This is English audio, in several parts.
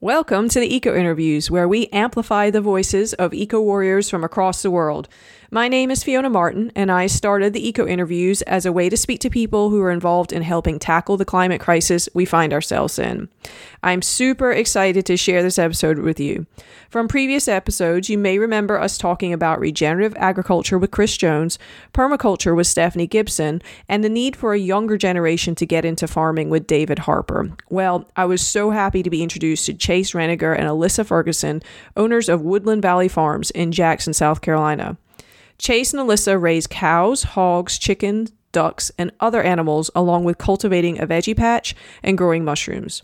Welcome to the Eco Interviews, where we amplify the voices of eco warriors from across the world. My name is Fiona Martin, and I started the Eco Interviews as a way to speak to people who are involved in helping tackle the climate crisis we find ourselves in. I'm super excited to share this episode with you. From previous episodes, you may remember us talking about regenerative agriculture with Chris Jones, permaculture with Stephanie Gibson, and the need for a younger generation to get into farming with David Harper. Well, I was so happy to be introduced to Chase Renninger and Alyssa Ferguson, owners of Woodland Valley Farms in Jackson, South Carolina. Chase and Alyssa raise cows, hogs, chickens, ducks, and other animals, along with cultivating a veggie patch and growing mushrooms.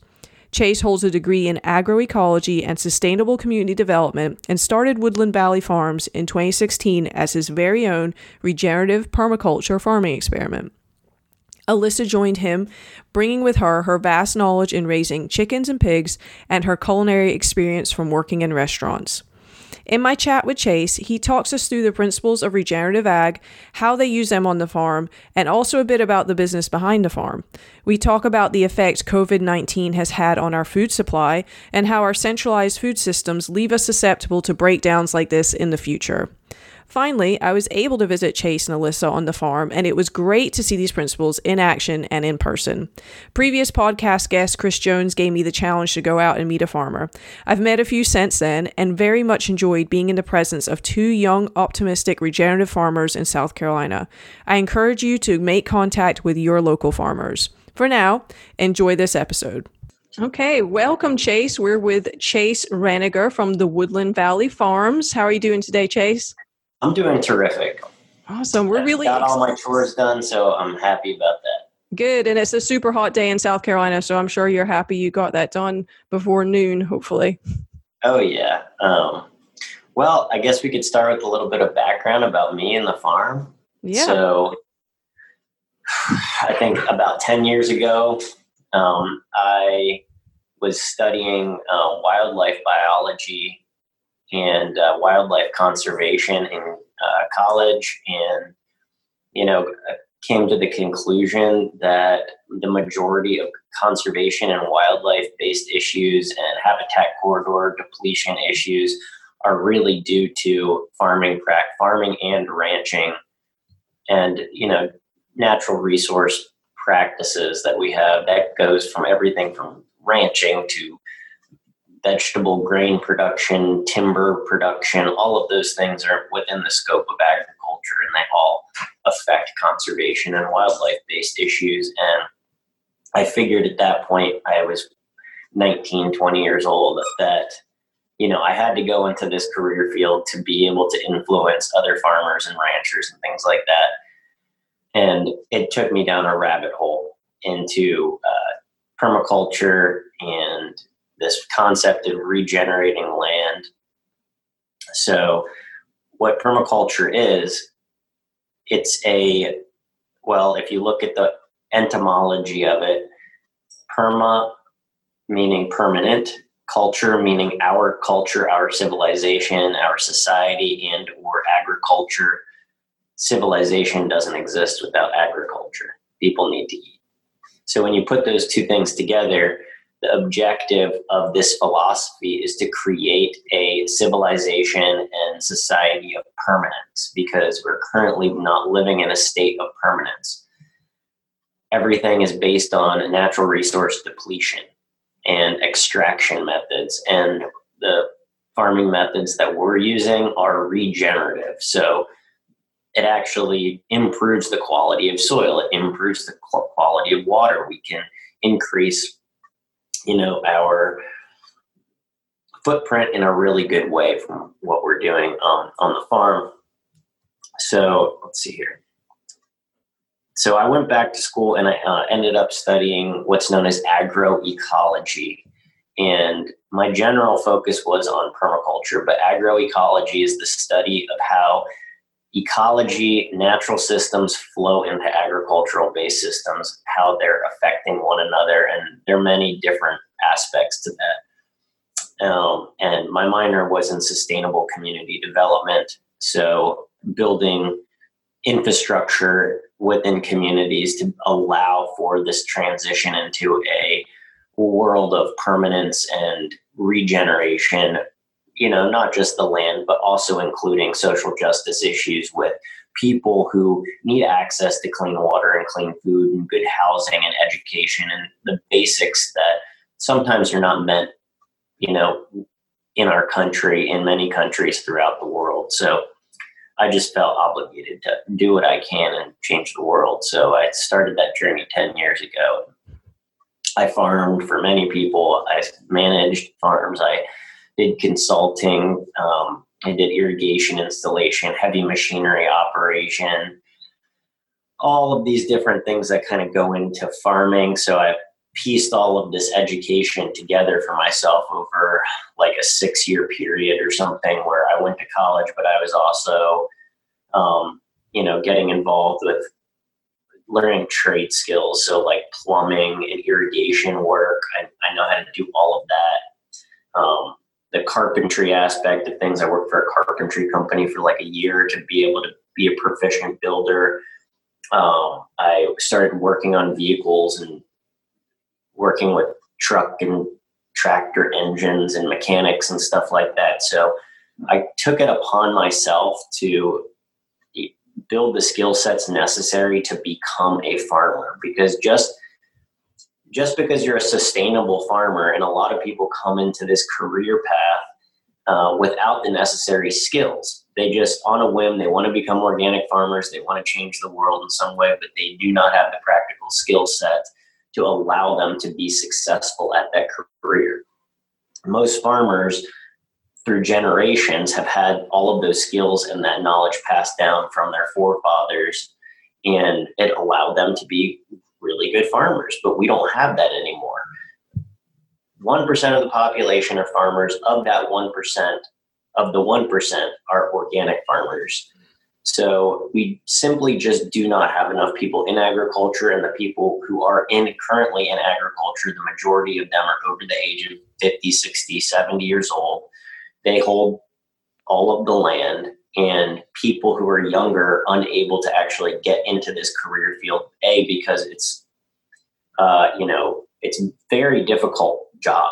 Chase holds a degree in agroecology and sustainable community development and started Woodland Valley Farms in 2016 as his very own regenerative permaculture farming experiment. Alyssa joined him, bringing with her her vast knowledge in raising chickens and pigs and her culinary experience from working in restaurants. In my chat with Chase, he talks us through the principles of regenerative ag, how they use them on the farm, and also a bit about the business behind the farm. We talk about the effect COVID 19 has had on our food supply and how our centralized food systems leave us susceptible to breakdowns like this in the future. Finally, I was able to visit Chase and Alyssa on the farm, and it was great to see these principles in action and in person. Previous podcast guest Chris Jones gave me the challenge to go out and meet a farmer. I've met a few since then and very much enjoyed being in the presence of two young, optimistic, regenerative farmers in South Carolina. I encourage you to make contact with your local farmers. For now, enjoy this episode. Okay, welcome, Chase. We're with Chase Renninger from the Woodland Valley Farms. How are you doing today, Chase? I'm doing terrific. Awesome. We're really got all my chores done, so I'm happy about that. Good. And it's a super hot day in South Carolina, so I'm sure you're happy you got that done before noon, hopefully. Oh, yeah. Um, well, I guess we could start with a little bit of background about me and the farm. Yeah. So I think about 10 years ago, um, I was studying uh, wildlife biology and uh, wildlife conservation in uh, college, and you know, came to the conclusion that the majority of conservation and wildlife-based issues and habitat corridor depletion issues are really due to farming, farming and ranching, and you know, natural resource practices that we have. That goes from everything from ranching to vegetable grain production, timber production, all of those things are within the scope of agriculture and they all affect conservation and wildlife based issues. And I figured at that point, I was 19, 20 years old, that, you know, I had to go into this career field to be able to influence other farmers and ranchers and things like that. And it took me down a rabbit hole into uh, permaculture and this concept of regenerating land. So, what permaculture is, it's a, well, if you look at the etymology of it, perma meaning permanent, culture meaning our culture, our civilization, our society, and or agriculture. Civilization doesn't exist without agriculture. People need to eat. So when you put those two things together, the objective of this philosophy is to create a civilization and society of permanence because we're currently not living in a state of permanence. Everything is based on natural resource depletion and extraction methods, and the farming methods that we're using are regenerative. So it actually improves the quality of soil, it improves the quality of water. We can increase you know our footprint in a really good way from what we're doing on, the farm. So let's see here. So I went back to school and I uh, ended up studying what's known as agroecology. And my general focus was on permaculture, but agroecology is the study of how ecology, natural systems flow into agricultural based systems, how they're affecting one another, and there are many different aspects to that. Um, and my minor was in sustainable community development, so building infrastructure within communities to allow for this transition into a world of permanence and regeneration, you know, not just the land, but also including social justice issues with people who need access to clean water and clean food and good housing and education and the basics that sometimes are not meant, you know, in our country, in many countries throughout the world. So I just felt obligated to do what I can and change the world. So I started that journey 10 years ago. I farmed for many people. I managed farms. I did consulting. Um, I did irrigation installation, heavy machinery operation, all of these different things that kind of go into farming. So I pieced all of this education together for myself over like a six year period or something where I went to college, but I was also, um, you know, getting involved with learning trade skills. So like plumbing and irrigation work. I, I know how to do all of that. Um, the carpentry aspect of things. I worked for a carpentry company for like a year to be able to be a proficient builder. Um, I started working on vehicles and working with truck and tractor engines and mechanics and stuff like that. So I took it upon myself to build the skill sets necessary to become a farmer because just just because you're a sustainable farmer and a lot of people come into this career path uh, without the necessary skills they just on a whim they want to become organic farmers they want to change the world in some way but they do not have the practical skill set to allow them to be successful at that career. Most farmers, through generations, have had all of those skills and that knowledge passed down from their forefathers, and it allowed them to be really good farmers. But we don't have that anymore. 1% of the population are farmers. Of that 1%, of the 1% are organic farmers. So we simply just do not have enough people in agriculture, and the people who are in currently in agriculture, the majority of them are over the age of 50, 60, 70 years old. They hold all of the land, and people who are younger unable to actually get into this career field. A because it's, uh, you know, it's a very difficult job,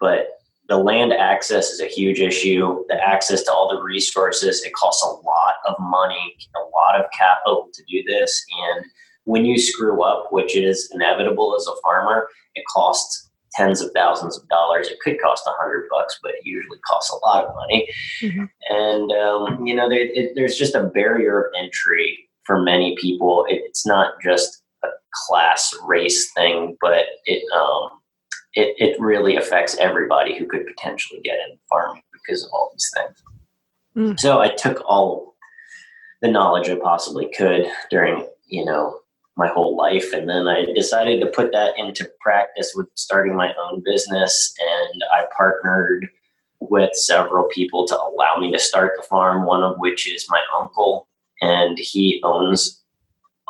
but the land access is a huge issue. The access to all the resources, it costs a lot of money, a lot of capital to do this. And when you screw up, which is inevitable as a farmer, it costs tens of thousands of dollars. It could cost a hundred bucks, but it usually costs a lot of money. Mm-hmm. And um, you know, there, it, there's just a barrier of entry for many people. It, it's not just a class race thing, but it um, it, it really affects everybody who could potentially get in farming because of all these things. Mm. So I took all the knowledge I possibly could during, you know, my whole life. And then I decided to put that into practice with starting my own business. And I partnered with several people to allow me to start the farm, one of which is my uncle. And he owns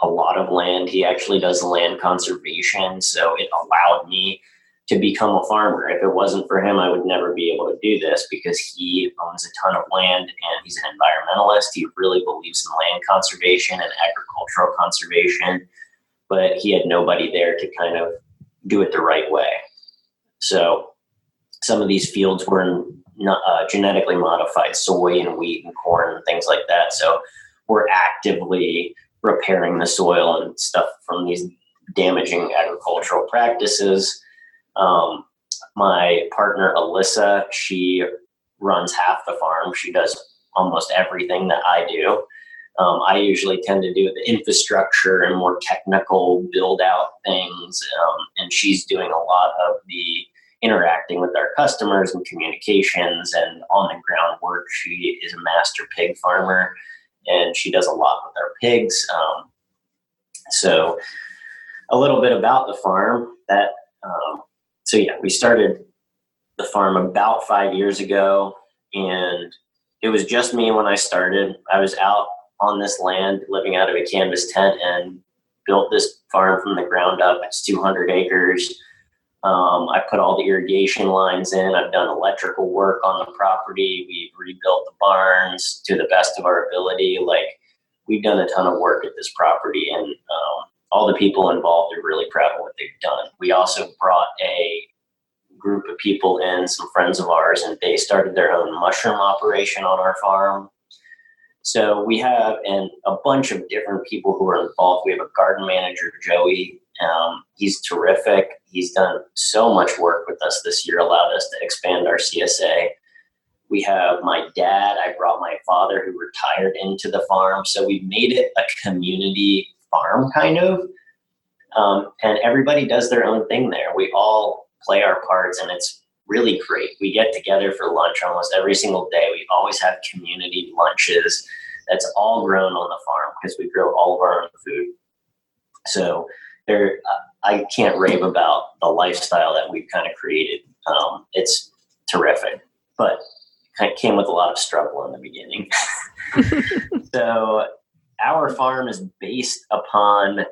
a lot of land. He actually does land conservation. So it allowed me to become a farmer. If it wasn't for him, I would never be able to do this because he owns a ton of land and he's an environmentalist. He really believes in land conservation and agricultural conservation, but he had nobody there to kind of do it the right way. So some of these fields were uh, genetically modified soy and wheat and corn and things like that. So we're actively repairing the soil and stuff from these damaging agricultural practices um, my partner Alyssa, she runs half the farm. She does almost everything that I do. Um, I usually tend to do the infrastructure and more technical build out things, um, and she's doing a lot of the interacting with our customers and communications and on the ground work. She is a master pig farmer, and she does a lot with our pigs. Um, so, a little bit about the farm that um, so yeah, we started the farm about five years ago, and it was just me when I started. I was out on this land, living out of a canvas tent, and built this farm from the ground up. It's 200 acres. Um, I put all the irrigation lines in. I've done electrical work on the property. We've rebuilt the barns to the best of our ability. Like we've done a ton of work at this property, and um, all the people involved are really proud of what they've done. We also brought a group of people in, some friends of ours, and they started their own mushroom operation on our farm. So we have and a bunch of different people who are involved. We have a garden manager, Joey. Um, he's terrific. He's done so much work with us this year, allowed us to expand our CSA. We have my dad. I brought my father, who retired, into the farm. So we've made it a community farm, kind of. Um, and everybody does their own thing there. We all play our parts, and it's really great. We get together for lunch almost every single day. We always have community lunches. That's all grown on the farm because we grow all of our own food. So there, I can't rave about the lifestyle that we've kind of created. Um, it's terrific, but it came with a lot of struggle in the beginning. so our farm is based upon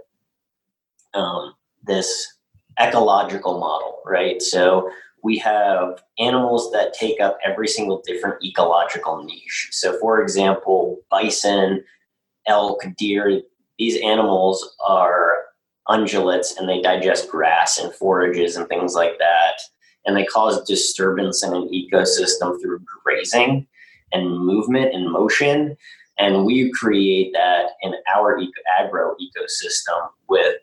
um, this ecological model, right? So we have animals that take up every single different ecological niche. So, for example, bison, elk, deer, these animals are ungulates and they digest grass and forages and things like that. And they cause disturbance in an ecosystem through grazing and movement and motion. And we create that in our eco- agro ecosystem with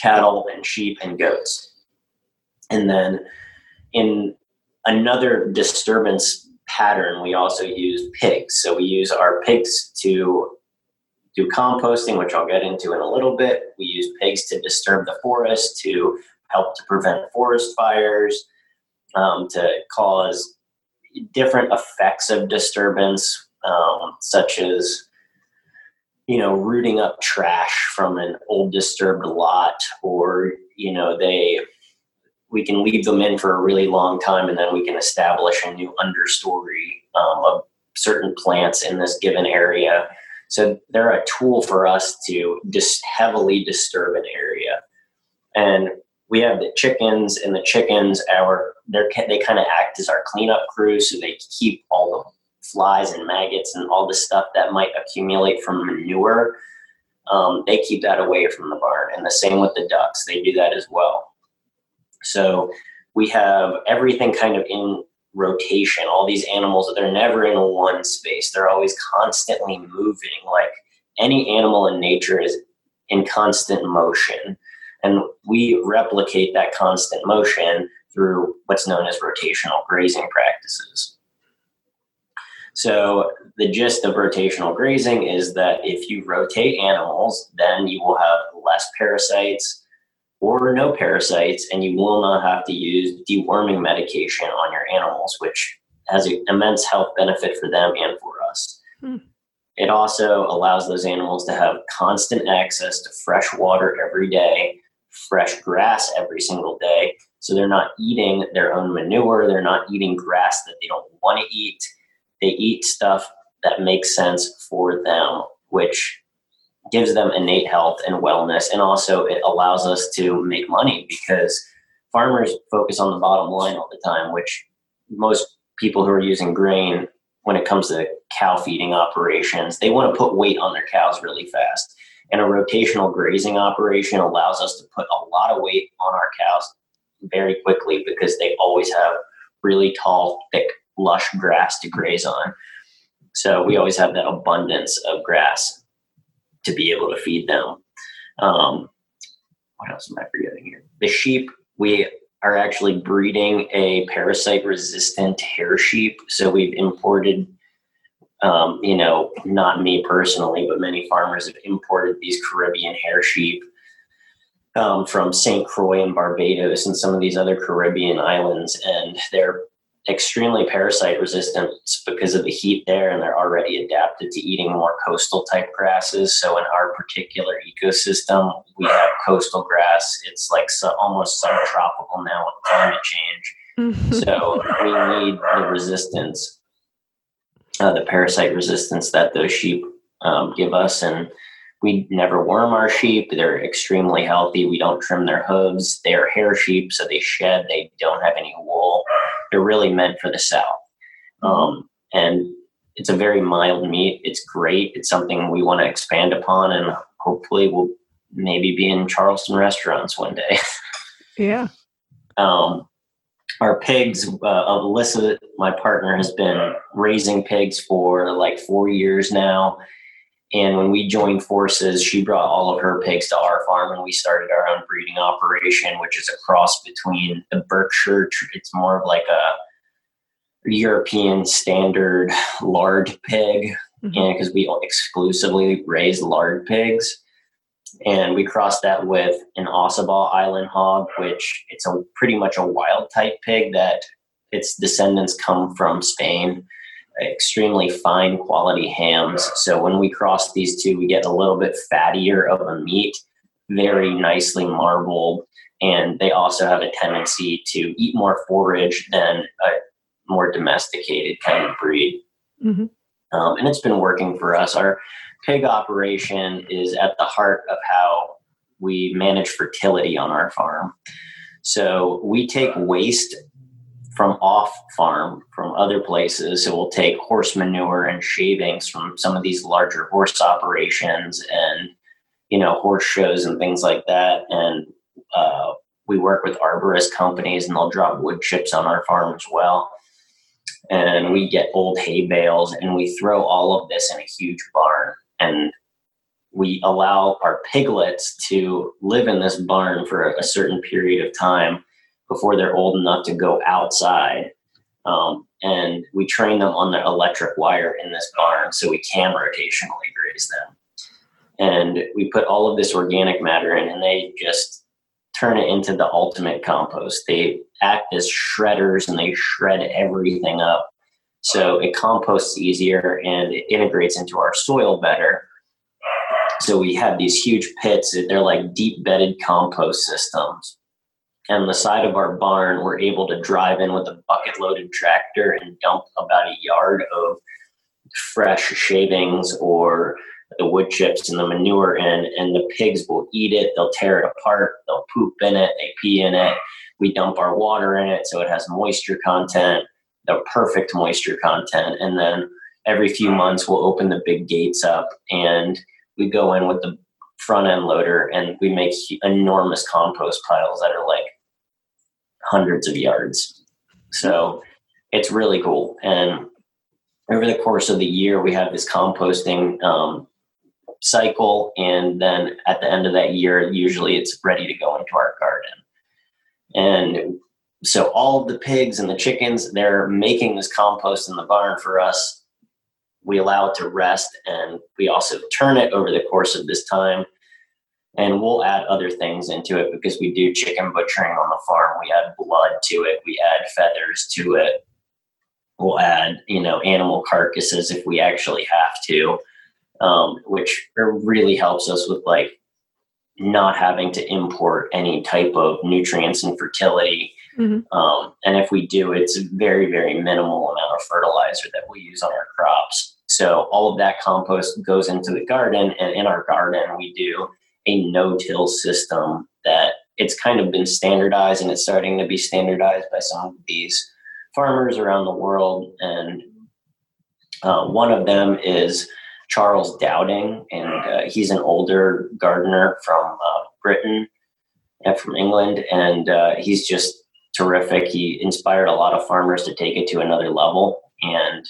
cattle and sheep and goats. And then in another disturbance pattern, we also use pigs. So we use our pigs to do composting, which I'll get into in a little bit. We use pigs to disturb the forest to help to prevent forest fires, um, to cause different effects of disturbance, um, such as you know rooting up trash from an old disturbed lot, or you know they we can leave them in for a really long time and then we can establish a new understory um, of certain plants in this given area. So they're a tool for us to just heavily disturb an area. And we have the chickens, and the chickens, our they kind of act as our cleanup crew. So they keep all the flies and maggots and all the stuff that might accumulate from manure. Um, they keep that away from the barn. And the same with the ducks, they do that as well. So we have everything kind of in rotation. All these animals, they're never in one space. They're always constantly moving. Like any animal in nature is in constant motion. And we replicate that constant motion through what's known as rotational grazing practices. So, the gist of rotational grazing is that if you rotate animals, then you will have less parasites, or no parasites, and you will not have to use deworming medication on your animals, which has an immense health benefit for them and for us. Hmm. It also allows those animals to have constant access to fresh water every day, fresh grass every single day. So they're not eating their own manure, they're not eating grass that they don't want to eat. They eat stuff that makes sense for them, which gives them innate health and wellness. And also, it allows us to make money because farmers focus on the bottom line all the time, which most people who are using grain, when it comes to cow feeding operations, they want to put weight on their cows really fast. And a rotational grazing operation allows us to put a lot of weight on our cows very quickly because they always have really tall, thick, lush grass to graze on. So we always have that abundance of grass to be able to feed them. Um, what else am I forgetting here? The sheep, we are actually breeding a parasite resistant hair sheep. So we've imported, um, you know, not me personally, but many farmers have imported these Caribbean hair sheep um, from St. Croix and Barbados and some of these other Caribbean islands. And they're extremely parasite resistant because of the heat there and they're already adapted to eating more coastal type grasses. So in our particular ecosystem we have coastal grass. It's like so, almost subtropical now with climate change. Mm-hmm. so we need the resistance uh, the parasite resistance that those sheep um, give us and we never worm our sheep. They're extremely healthy. We don't trim their hooves. They're hair sheep so they shed. They don't have any wool they're really meant for the South. Mm-hmm. Um, and it's a very mild meat. It's great. It's something we want to expand upon, and hopefully, we'll maybe be in Charleston restaurants one day. Yeah. Um, our pigs, uh, Alyssa, my partner, has been raising pigs for like four years now. And when we joined forces, she brought all of her pigs to our farm and we started our own breeding operation, which is a cross between the Berkshire, it's more of like a European standard lard pig, because mm-hmm. we exclusively raise lard pigs. And we crossed that with an Ossabaw Island hog, which it's a pretty much a wild type pig that its descendants come from Spain extremely fine quality hams. So when we cross these two, we get a little bit fattier of a meat, very nicely marbled, and they also have a tendency to eat more forage than a more domesticated kind of breed. Mm-hmm. Um, and it's been working for us. Our pig operation is at the heart of how we manage fertility on our farm. So we take waste from off farm from other places. So we'll take horse manure and shavings from some of these larger horse operations and you know horse shows and things like that. And uh, we work with arborist companies, and they'll drop wood chips on our farm as well. And we get old hay bales, and we throw all of this in a huge barn, and we allow our piglets to live in this barn for a certain period of time before they're old enough to go outside. Um, and we train them on the electric wire in this barn so we can rotationally graze them. And we put all of this organic matter in, and they just turn it into the ultimate compost. They act as shredders and they shred everything up. So it composts easier and it integrates into our soil better. So we have these huge pits, they're like deep bedded compost systems and the side of our barn, we're able to drive in with a bucket loaded tractor and dump about a yard of fresh shavings or the wood chips and the manure in, and the pigs will eat it. They'll tear it apart. They'll poop in it. They pee in it. We dump our water in it so it has moisture content, the perfect moisture content. And then every few months, we'll open the big gates up and we go in with the front end loader and we make enormous compost piles that are like hundreds of yards. So it's really cool. And over the course of the year, we have this composting um, cycle. And then at the end of that year, usually it's ready to go into our garden. And so all of the pigs and the chickens, they're making this compost in the barn for us. We allow it to rest and we also turn it over the course of this time and we'll add other things into it because we do chicken butchering on the farm. We add blood to it, we add feathers to it. We'll add, you know, animal carcasses if we actually have to, um, which really helps us with like not having to import any type of nutrients and fertility. Mm-hmm. Um, and if we do, it's a very, very minimal amount of fertilizer that we use on our crops. So all of that compost goes into the garden, and in our garden, we do a no-till system that it's kind of been standardized and it's starting to be standardized by some of these farmers around the world. And uh, one of them is Charles Dowding, and uh, he's an older gardener from uh, Britain and from England, and uh, he's just terrific. He inspired a lot of farmers to take it to another level, and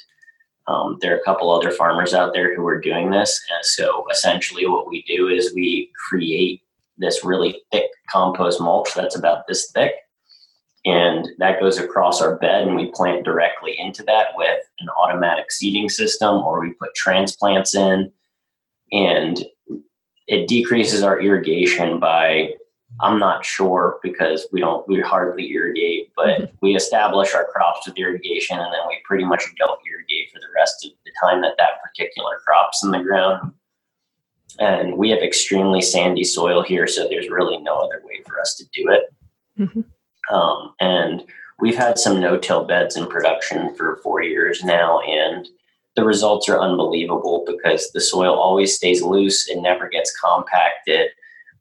um, there are a couple other farmers out there who are doing this. And so essentially, what we do is we create this really thick compost mulch that's about this thick. And that goes across our bed, and we plant directly into that with an automatic seeding system, or we put transplants in. And it decreases our irrigation by I'm not sure because we don't we hardly irrigate, but mm-hmm. we establish our crops with irrigation and then we pretty much don't irrigate for the rest of the time that that particular crop's in the ground. And we have extremely sandy soil here, so there's really no other way for us to do it. Mm-hmm. Um, and we've had some no-till beds in production for four years now, and the results are unbelievable because the soil always stays loose; it never gets compacted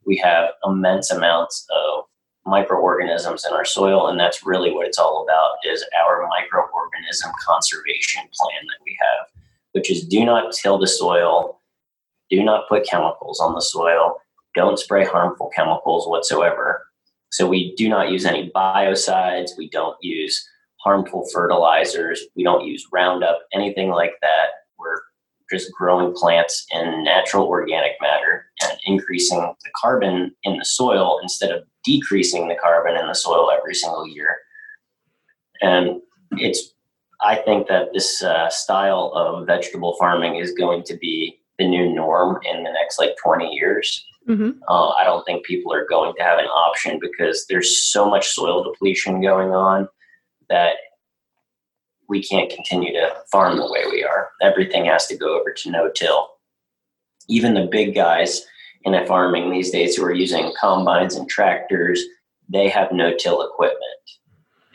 we have immense amounts of microorganisms in our soil and that's really what it's all about is our microorganism conservation plan that we have which is do not till the soil do not put chemicals on the soil don't spray harmful chemicals whatsoever So we do not use any biocides. We don't use harmful fertilizers. We don't use Roundup, anything like that. We're just growing plants in natural organic matter and increasing the carbon in the soil instead of decreasing the carbon in the soil every single year. And it's, I think that this uh, style of vegetable farming is going to be the new norm in the next like 20 years. Mm-hmm. Uh, I don't think people are going to have an option because there's so much soil depletion going on that we can't continue to farm the way we are. Everything has to go over to no till. Even the big guys in farming these days who are using combines and tractors, they have no till equipment.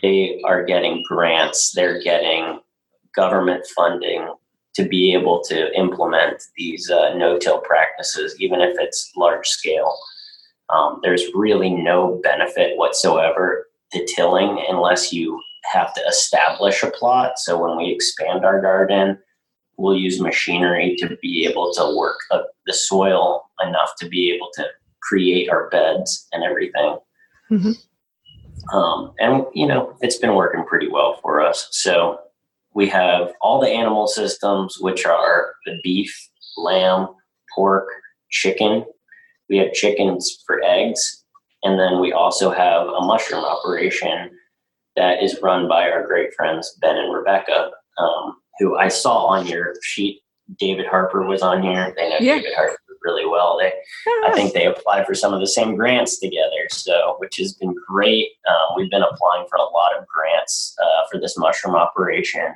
They are getting grants, they're getting government funding to be able to implement these uh, no-till practices, even if it's large scale. Um, there's really no benefit whatsoever to tilling unless you have to establish a plot. So when we expand our garden, we'll use machinery to be able to work the soil enough to be able to create our beds and everything. Mm-hmm. Um, and you know, it's been working pretty well for us. So we have all the animal systems, which are the beef, lamb, pork, chicken. We have chickens for eggs. And then we also have a mushroom operation that is run by our great friends, Ben and Rebecca, um, who I saw on your sheet. David Harper was on here. They know yeah. David Harper really well. They, I think they applied for some of the same grants together, so which has been great. Um, we've been applying for a lot of grants uh, for this mushroom operation,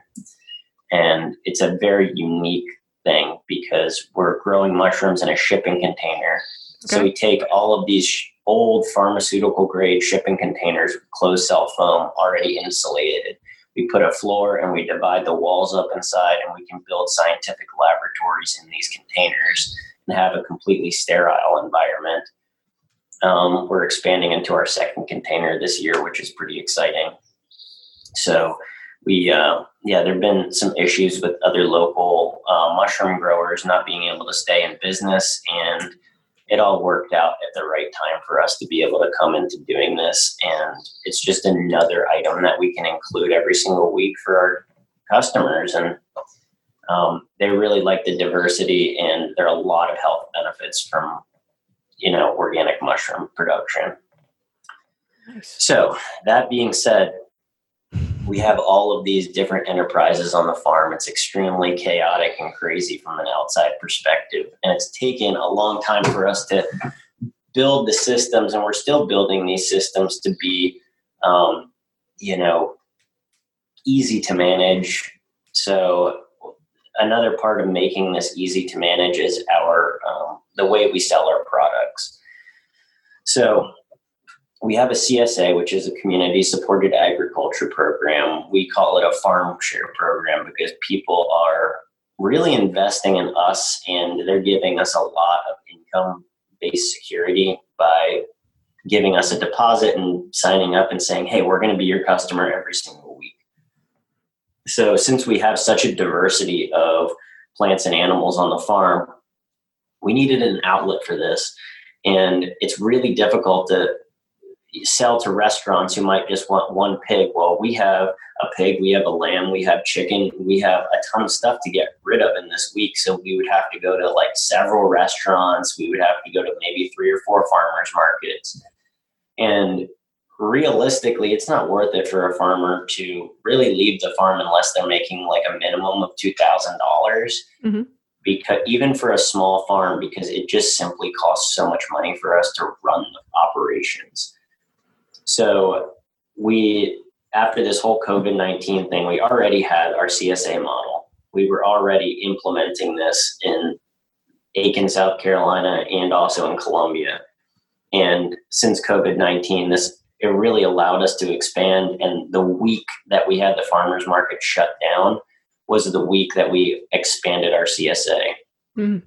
and it's a very unique thing because we're growing mushrooms in a shipping container. Okay. So we take all of these old pharmaceutical grade shipping containers with closed cell foam already insulated. We put a floor and we divide the walls up inside, and we can build scientific laboratories in these containers and have a completely sterile environment. Um, we're expanding into our second container this year, which is pretty exciting. So we, uh, yeah, there've been some issues with other local uh, mushroom growers not being able to stay in business, and it all worked out at the right time for us to be able to come into doing this. And it's just another item that we can include every single week for our customers, and um, they really like the diversity, and there are a lot of health benefits from you know organic mushroom production. Nice. So that being said, we have all of these different enterprises on the farm. It's extremely chaotic and crazy from an outside perspective, and it's taken a long time for us to build the systems, and we're still building these systems to be, um, you know, easy to manage. So another part of making this easy to manage is our um, the way we sell our products. So we have a CSA, which is a community supported agriculture program. We call it a farm share program because people are really investing in us and they're giving us a lot of income based security by giving us a deposit and signing up and saying, hey, we're going to be your customer every single week. so since we have such a diversity of plants and animals on the farm, we needed an outlet for this. And it's really difficult to sell to restaurants who might just want one pig. Well, we have a pig, we have a lamb, we have chicken, we have a ton of stuff to get rid of in this week. So we would have to go to like several restaurants. We would have to go to maybe three or four farmers markets. And realistically, it's not worth it for a farmer to really leave the farm unless they're making like a minimum of two thousand dollars. Mm-hmm. Because even for a small farm, because it just simply costs so much money for us to run the operations. So we, after this whole COVID nineteen thing, we already had our CSA model. We were already implementing this in Aiken, South Carolina, and also in Columbia. And since COVID 19, this it really allowed us to expand. And the week that we had the farmers market shut down was the week that we expanded our CSA. Mm-hmm.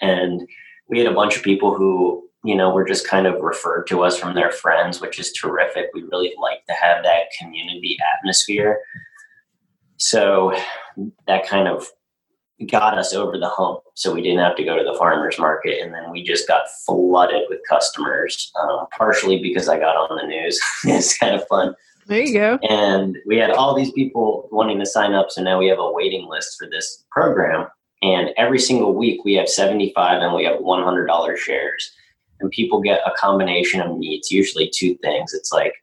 And we had a bunch of people who, you know, were just kind of referred to us from their friends, which is terrific. We really like to have that community atmosphere. So that kind of got us over the hump so we didn't have to go to the farmers market and then we just got flooded with customers um, partially because i got on the news. It's kind of fun. There you go. And we had all these people wanting to sign up so now we have a waiting list for this program. And every single week we have 75 and we have $100 shares and people get a combination of meats usually two things it's like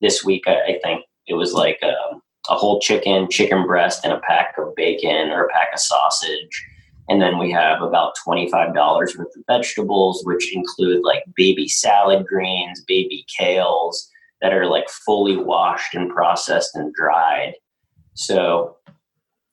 this week i, I think it was like um, a whole chicken, chicken breast, and a pack of bacon or a pack of sausage. And then we have about $25 worth of vegetables, which include like baby salad greens, baby kales that are like fully washed and processed and dried. So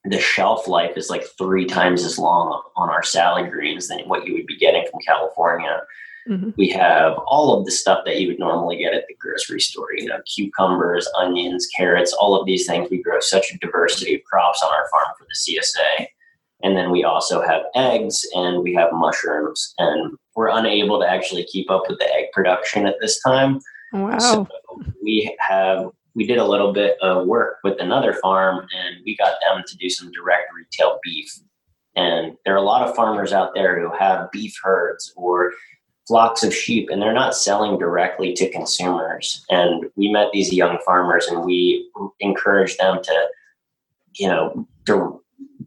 the shelf life is like three times as long on our salad greens than what you would be getting from California. Mm-hmm. We have all of the stuff that you would normally get at the grocery store, you know, cucumbers, onions, carrots, all of these things. We grow such a diversity of crops on our farm for the CSA. And then we also have eggs and we have mushrooms. And we're unable to actually keep up with the egg production at this time. Wow. So we have we did a little bit of work with another farm and we got them to do some direct retail beef. And there are a lot of farmers out there who have beef herds or flocks of sheep and they're not selling directly to consumers. And we met these young farmers and we encouraged them to you know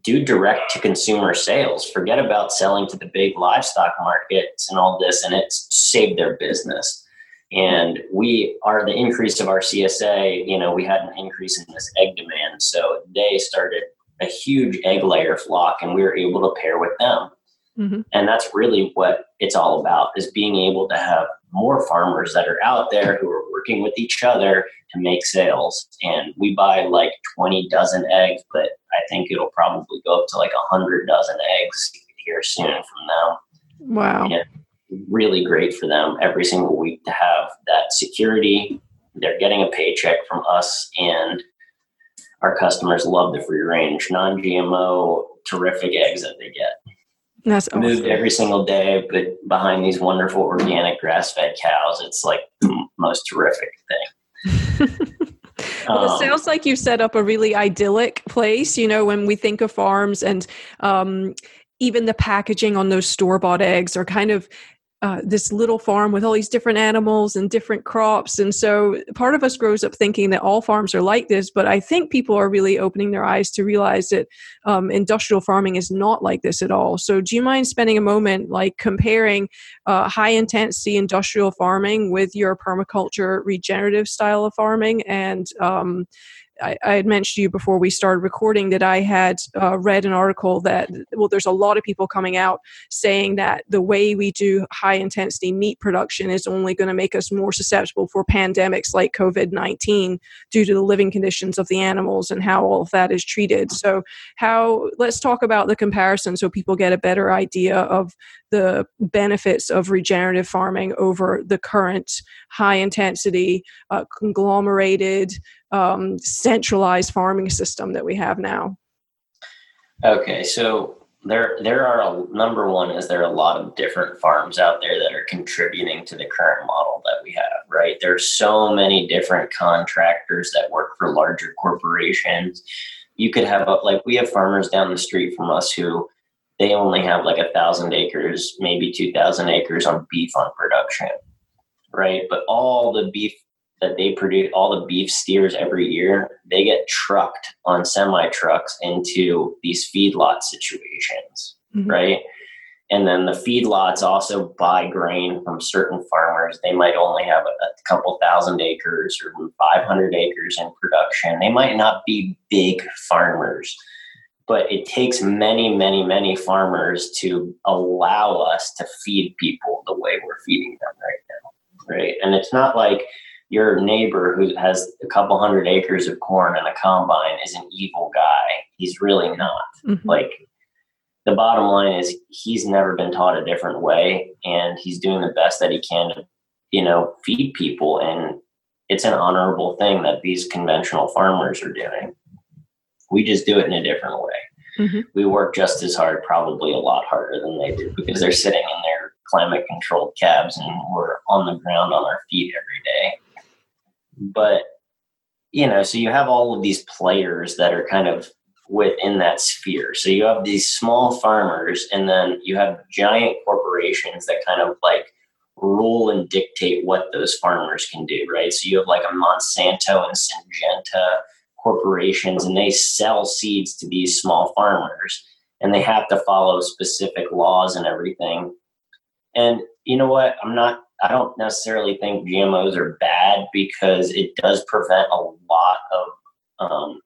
do direct to consumer sales. Forget about selling to the big livestock markets and all this and it's saved their business. And we are the increase of our csa you know we had an increase in this egg demand. So they started a huge egg layer flock and we were able to pair with them Mm-hmm. And that's really what it's all about is being able to have more farmers that are out there who are working with each other to make sales. And we buy like 20 dozen eggs, but I think it'll probably go up to like 100 dozen eggs here soon from them. Wow. And really great for them every single week to have that security. They're getting a paycheck from us, and our customers love the free range, non GMO, terrific eggs that they get. That's awesome. moved every single day, but behind these wonderful organic grass fed cows, it's like the most terrific thing. well, it sounds like you've set up a really idyllic place. You know, when we think of farms and um, even the packaging on those store bought eggs are kind of uh, this little farm with all these different animals and different crops. And so part of us grows up thinking that all farms are like this, but I think people are really opening their eyes to realize that um, industrial farming is not like this at all. So do you mind spending a moment like comparing uh, high intensity industrial farming with your permaculture regenerative style of farming and um, I, I, had mentioned to you before we started recording that I had uh, read an article that, well, there's a lot of people coming out saying that the way we do high intensity meat production is only going to make us more susceptible for pandemics like COVID 19 due to the living conditions of the animals and how all of that is treated. So, how, let's talk about the comparison so people get a better idea of the benefits of regenerative farming over the current high intensity, uh, conglomerated, um, centralized farming system that we have now? Okay, so there there are a number one is there are a lot of different farms out there that are contributing to the current model that we have right there's so many different contractors that work for larger corporations you could have like we have farmers down the street from us who they only have like a thousand acres maybe two thousand acres on beef on production right? But all the beef that they produce all the beef steers every year they get trucked on semi trucks into these feedlot situations mm-hmm. right? And then the feedlots also buy grain from certain farmers. They might only have a, a couple thousand acres or 500 acres in production. They might not be big farmers but it takes many many many farmers to allow us to feed people the way we're feeding them right now right and it's not like your neighbor who has a couple hundred acres of corn and a combine is an evil guy. He's really not. Mm-hmm. Like the bottom line is he's never been taught a different way and he's doing the best that he can to, you know, feed people and it's an honorable thing that these conventional farmers are doing. We just do it in a different way. Mm-hmm. We work just as hard, probably a lot harder than they do because they're sitting in their climate controlled cabs and we're on the ground on our feet every day but you know, so you have all of these players that are kind of within that sphere. So you have these small farmers, and then you have giant corporations that kind of like rule and dictate what those farmers can do, right? So you have like a Monsanto and Syngenta corporations, and they sell seeds to these small farmers, and they have to follow specific laws and everything. And you know what? I'm not. I don't necessarily think GMOs are bad because it does prevent a lot of, um,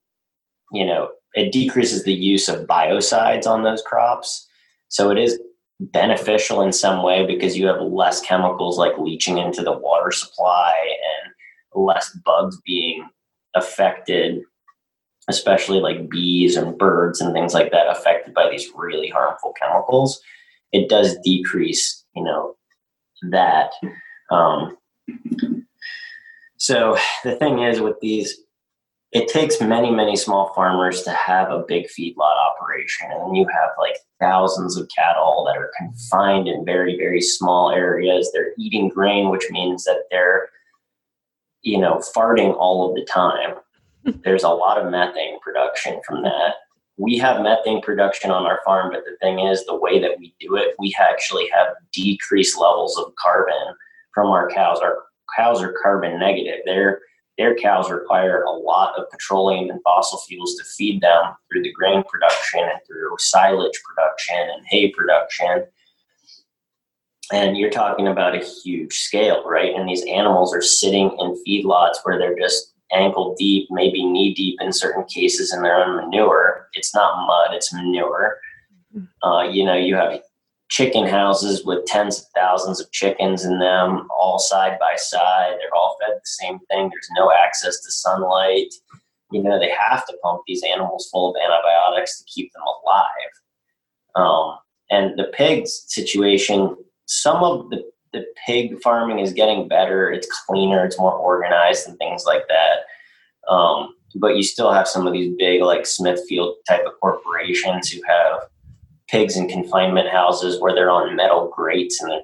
you know, it decreases the use of biocides on those crops. So it is beneficial in some way because you have less chemicals like leaching into the water supply and less bugs being affected, especially like bees and birds and things like that affected by these really harmful chemicals. It does decrease, you know, that. Um, so the thing is with these it takes many, many small farmers to have a big feedlot operation. And you have like thousands of cattle that are confined in very, very small areas. They're eating grain, which means that they're, you know, farting all of the time. There's a lot of methane production from that. We have methane production on our farm, but the thing is, the way that we do it, we actually have decreased levels of carbon from our cows. Our cows are carbon negative. They're their cows require a lot of petroleum and fossil fuels to feed them through the grain production and through silage production and hay production. And you're talking about a huge scale, right? And these animals are sitting in feedlots where they're just ankle deep, maybe knee deep in certain cases in their own manure. It's not mud, it's manure. Mm-hmm. Uh, you know, you have chicken houses with tens of thousands of chickens in them, all side by side. They're all fed the same thing. There's no access to sunlight. You know, they have to pump these animals full of antibiotics to keep them alive. Um, and the pigs situation, some of the, the pig farming is getting better. It's cleaner, it's more organized, and things like that. Um, but you still have some of these big, like Smithfield type of corporations who have pigs in confinement houses where they're on metal grates and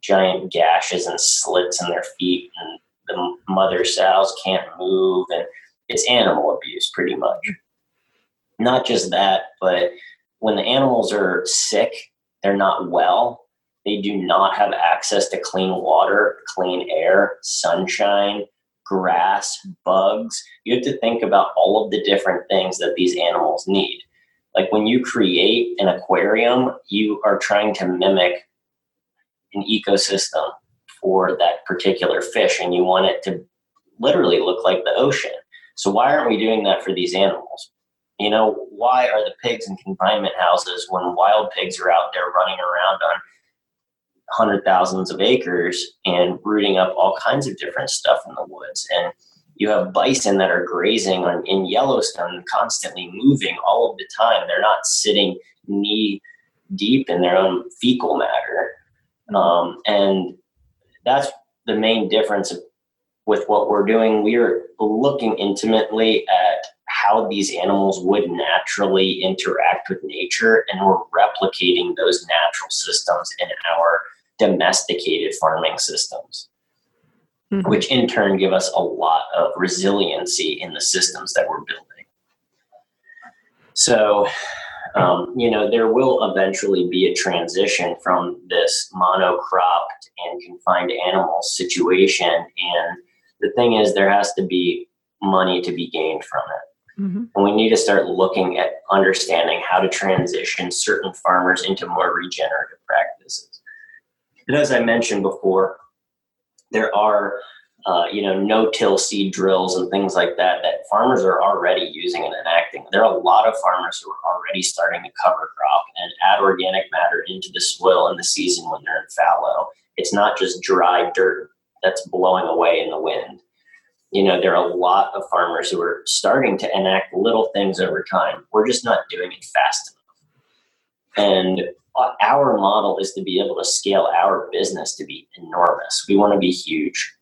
giant gashes and slits in their feet and the mother sows can't move and it's animal abuse pretty much not just that but when the animals are sick they're not well they do not have access to clean water clean air sunshine grass bugs you have to think about all of the different things that these animals need like when you create an aquarium, you are trying to mimic an ecosystem for that particular fish and you want it to literally look like the ocean. So why aren't we doing that for these animals? You know, why are the pigs in confinement houses when wild pigs are out there running around on hundred thousands of acres and rooting up all kinds of different stuff in the woods? And you have bison that are grazing on, in Yellowstone, constantly moving all of the time. They're not sitting knee deep in their own fecal matter. Um, and that's the main difference with what we're doing. We're looking intimately at how these animals would naturally interact with nature, and we're replicating those natural systems in our domesticated farming systems mm-hmm. which in turn give us a lot of resiliency in the systems that we're building. So, um, you know, there will eventually be a transition from this monocropped and confined animal situation. And the thing is, there has to be money to be gained from it. Mm-hmm. And we need to start looking at understanding how to transition certain farmers into more regenerative practices. And as I mentioned before, there are uh, you know no-till seed drills and things like that that farmers are already using and enacting. There are a lot of farmers who are already starting to cover crop and add organic matter into the soil in the season when they're in fallow. It's not just dry dirt that's blowing away in the wind. You know, there are a lot of farmers who are starting to enact little things over time. We're just not doing it fast enough. And our model is to be able to scale our business to be enormous. We want to be huge.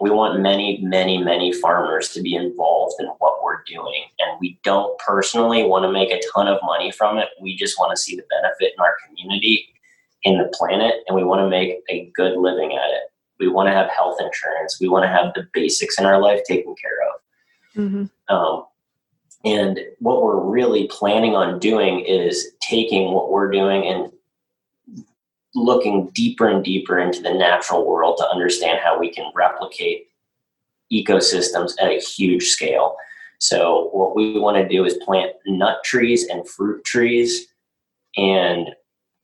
We want many, many, many farmers to be involved in what we're doing. And we don't personally want to make a ton of money from it. We just want to see the benefit in our community, in the planet, and we want to make a good living at it. We want to have health insurance. We want to have the basics in our life taken care of. Mm-hmm. Um, And what we're really planning on doing is taking what we're doing and looking deeper and deeper into the natural world to understand how we can replicate ecosystems at a huge scale. So, what we want to do is plant nut trees and fruit trees and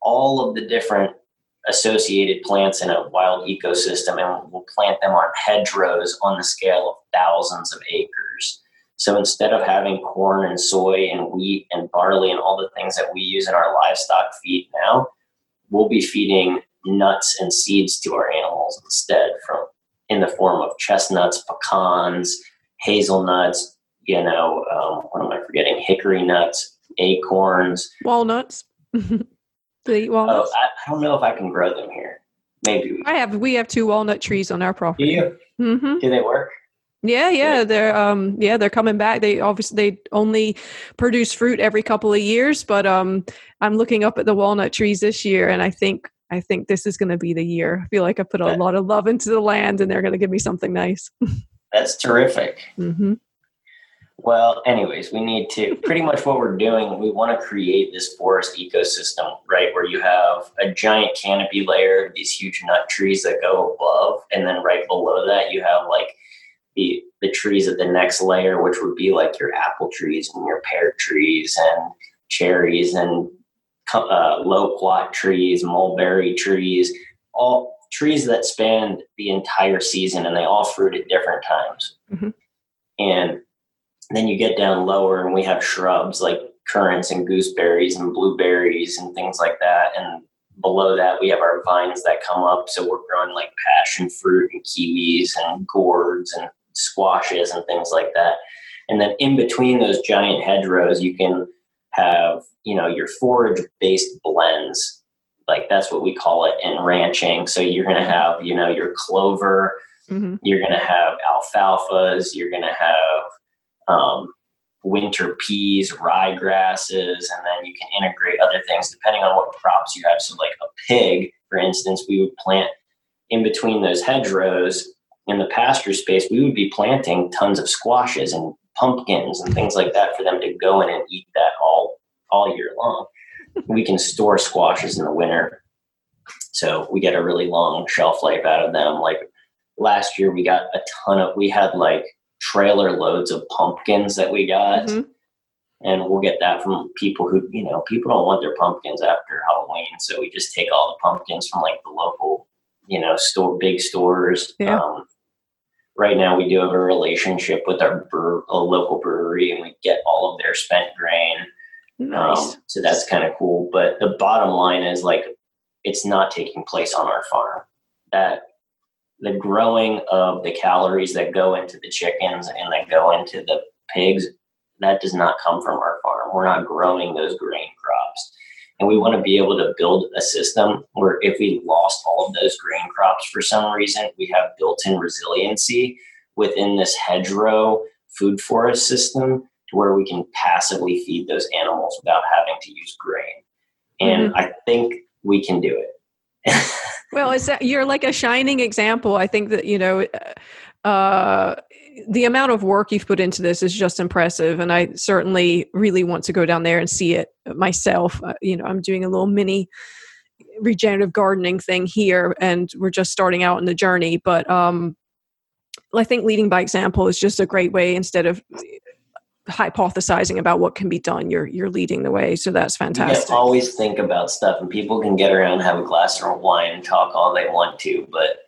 all of the different associated plants in a wild ecosystem, and we'll plant them on hedgerows on the scale of thousands of acres. So instead of having corn and soy and wheat and barley and all the things that we use in our livestock feed now, we'll be feeding nuts and seeds to our animals instead from in the form of chestnuts, pecans, hazelnuts, you know, um, what am I forgetting? Hickory nuts, acorns, walnuts. Do they eat walnuts? Oh, I, I, don't know if I can grow them here. Maybe I have. We have two walnut trees on our property. Do you? Mm-hmm. Do they work? Yeah, yeah, they're um yeah, they're coming back. They obviously they only produce fruit every couple of years, but um I'm looking up at the walnut trees this year and I think I think this is going to be the year. I feel like I put a lot of love into the land and they're going to give me something nice. That's terrific. Mm-hmm. Well, anyways, we need to pretty much what we're doing. We want to create this forest ecosystem, right? Where you have a giant canopy layer, these huge nut trees that go above, and then right below that, you have like the the trees at the next layer, which would be like your apple trees and your pear trees and cherries and uh, loquat trees, mulberry trees, all trees that span the entire season, and they all fruit at different times. Mm-hmm. And then you get down lower and we have shrubs like currants and gooseberries and blueberries and things like that. And below that, we have our vines that come up. So we're growing like passion fruit and kiwis and gourds and squashes and things like that. And then in between those giant hedgerows, you can have, you know, your forage based blends. Like that's what we call it in ranching. So you're going to have, you know, your clover, mm-hmm. you're going to have alfalfas, you're going to have um, winter peas, ryegrasses, and then you can integrate other things depending on what crops you have. So, like a pig, for instance, we would plant in between those hedgerows in the pasture space, we would be planting tons of squashes and pumpkins and things like that for them to go in and eat that all all year long. we can store squashes in the winter. So we get a really long shelf life out of them. Like last year we got a ton of we had like trailer loads of pumpkins that we got. Mm-hmm. And we'll get that from people who, you know, people don't want their pumpkins after Halloween. So we just take all the pumpkins from like the local, you know, store, big stores. Yeah. Um, right now we do have a relationship with our brewer, a local brewery and we get all of their spent grain. Nice. Um, so that's kind of cool. But the bottom line is like, it's not taking place on our farm. That the growing of the calories that go into the chickens and that go into the pigs, that does not come from our farm. We're not growing those grain crops. And we want to be able to build a system where if we lost all of those grain crops for some reason, we have built in resiliency within this hedgerow food forest system to where we can passively feed those animals without having to use grain. And mm-hmm. I think we can do it. well, it's you're like a shining example. I think that you know. Uh, the amount of work you've put into this is just impressive and i certainly really want to go down there and see it myself. Uh, you know i'm doing a little mini regenerative gardening thing here and we're just starting out in the journey but um i think leading by example is just a great way instead of hypothesizing about what can be done you're you're leading the way so that's fantastic. always think about stuff and people can get around have a glass of wine and talk all they want to but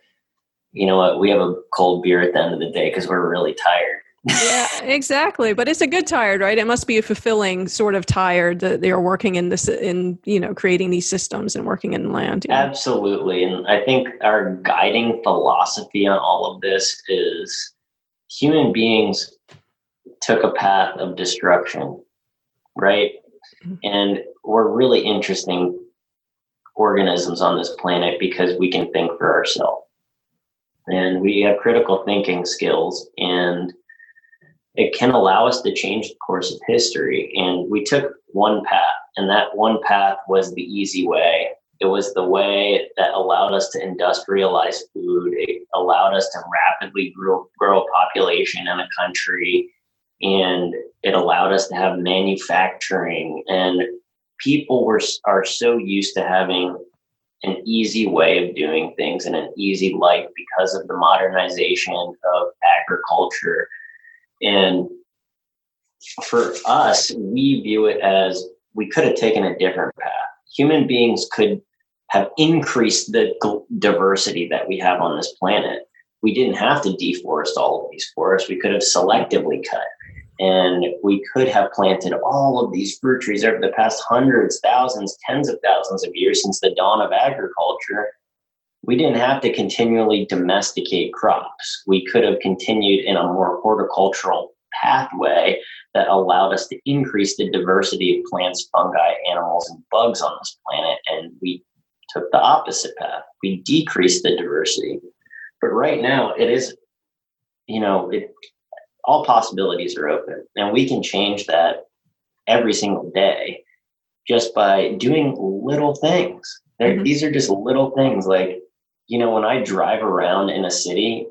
you know what we have a cold beer at the end of the day because we're really tired yeah exactly but it's a good tired right it must be a fulfilling sort of tired that they're working in this in you know creating these systems and working in land absolutely and i think our guiding philosophy on all of this is human beings took a path of destruction, right? Mm-hmm. And we're really interesting organisms on this planet because we can think for ourselves. And we have critical thinking skills, and it can allow us to change the course of history. And we took one path, and that one path was the easy way. It was the way that allowed us to industrialize food. It allowed us to rapidly grow, grow a population in a country and it allowed us to have manufacturing and people were are so used to having an easy way of doing things and an easy life because of the modernization of agriculture. And for us we view it as we could have taken a different path. Human beings could have increased the diversity that we have on this planet. We didn't have to deforest all of these forests. We could have selectively cut and we could have planted all of these fruit trees over the past hundreds, thousands, tens of thousands of years since the dawn of agriculture. We didn't have to continually domesticate crops. We could have continued in a more horticultural pathway that allowed us to increase the diversity of plants, fungi, animals, and bugs on this planet. And we took the opposite path. We decreased the diversity. But right now, it is, you know, it, all possibilities are open and we can change that every single day just by doing little things. Mm-hmm. these are just little things like you know when i drive around in a city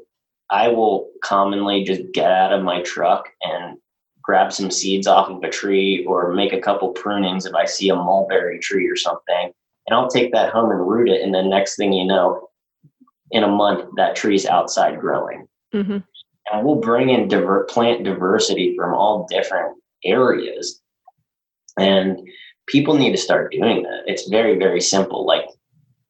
i will commonly just get out of my truck and grab some seeds off of a tree or make a couple prunings if i see a mulberry tree or something and i'll take that home and root it and then next thing you know in a month that tree's outside growing. Mm-hmm and we'll bring in diver- plant diversity from all different areas. And people need to start doing that. It's very very simple. Like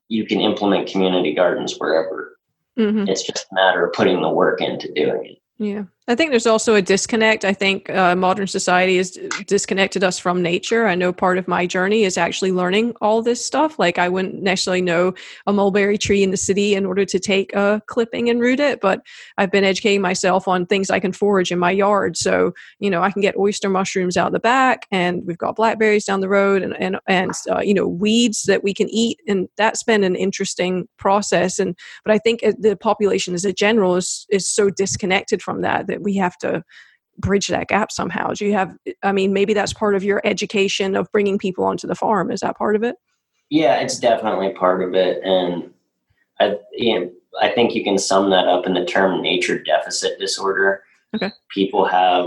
you can implement community gardens wherever. Mm-hmm. it's just a matter of putting the work into doing it. Yeah. I think there's also a disconnect. I think uh, modern society has disconnected us from nature. I know part of my journey is actually learning all this stuff. Like I wouldn't necessarily know a mulberry tree in the city in order to take a clipping and root it, but I've been educating myself on things I can forage in my yard. So, you know, I can get oyster mushrooms out the back and we've got blackberries down the road and, and, and uh, you know, weeds that we can eat. And that's been an interesting process. And, but I think uh, the population as a general is, is so disconnected from that that we have to bridge that gap somehow. Do you have i mean maybe that's part of your education of bringing people onto the farm. Is that part of it? Yeah it's definitely part of it. And i you know, i think you can sum that up in the term nature deficit disorder. Okay. People have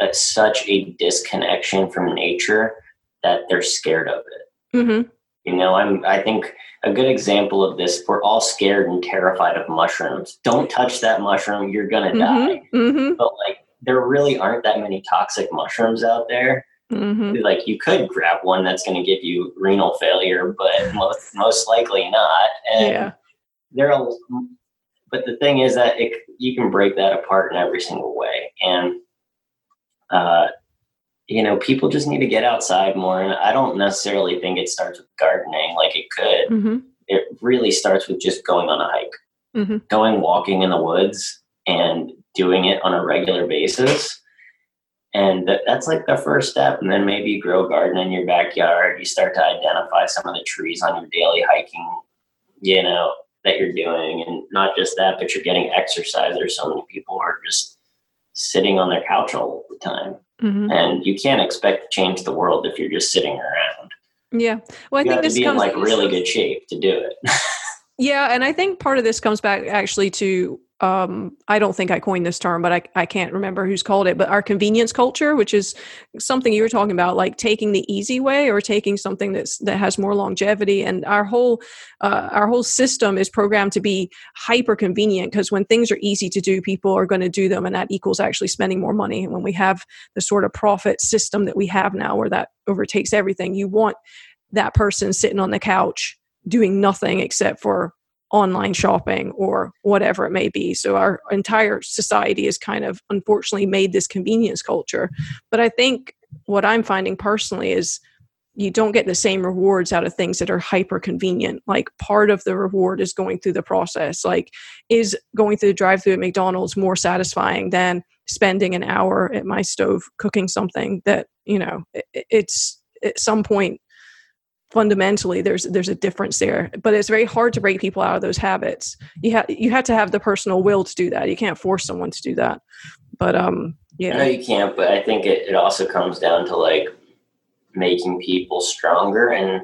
a, such a disconnection from nature that they're scared of it. Mm-hmm. You know i'm i think a good example of this we're all scared and terrified of mushrooms don't touch that mushroom you're gonna mm-hmm, die mm-hmm. but like there really aren't that many toxic mushrooms out there mm-hmm. like you could grab one that's going to give you renal failure but most most likely not and yeah. there are but the thing is that it, you can break that apart in every single way and uh, you know, people just need to get outside more. And I don't necessarily think it starts with gardening like it could. Mm-hmm. It really starts with just going on a hike, mm-hmm. going walking in the woods and doing it on a regular basis. And that, that's like the first step. And then maybe grow a garden in your backyard. You start to identify some of the trees on your daily hiking, you know, that you're doing. And not just that, but you're getting exercise. There's so many people who are just sitting on their couch all the time. Mm-hmm. And you can't expect to change the world if you're just sitting around. Yeah. Well, I you think this be comes in like really good shape to do it. yeah, and I think part of this comes back actually to um, I don't think I coined this term, but I, I can't remember who's called it, but our convenience culture, which is something you were talking about, like taking the easy way or taking something that's that has more longevity. And our whole uh, our whole system is programmed to be hyper convenient because when things are easy to do, people are going to do them, and that equals actually spending more money. And when we have the sort of profit system that we have now, where that overtakes everything, you want that person sitting on the couch doing nothing except for online shopping or whatever it may be. So our entire society has kind of unfortunately made this convenience culture. But I think what I'm finding personally is you don't get the same rewards out of things that are hyper convenient. Like part of the reward is going through the process. Like, is going through the drive through at McDonald's more satisfying than spending an hour at my stove cooking something that, you know, it's at some point fundamentally there's there's a difference there but it's very hard to break people out of those habits you have you have to have the personal will to do that you can't force someone to do that but um yeah no you can't but i think it, it also comes down to like making people stronger and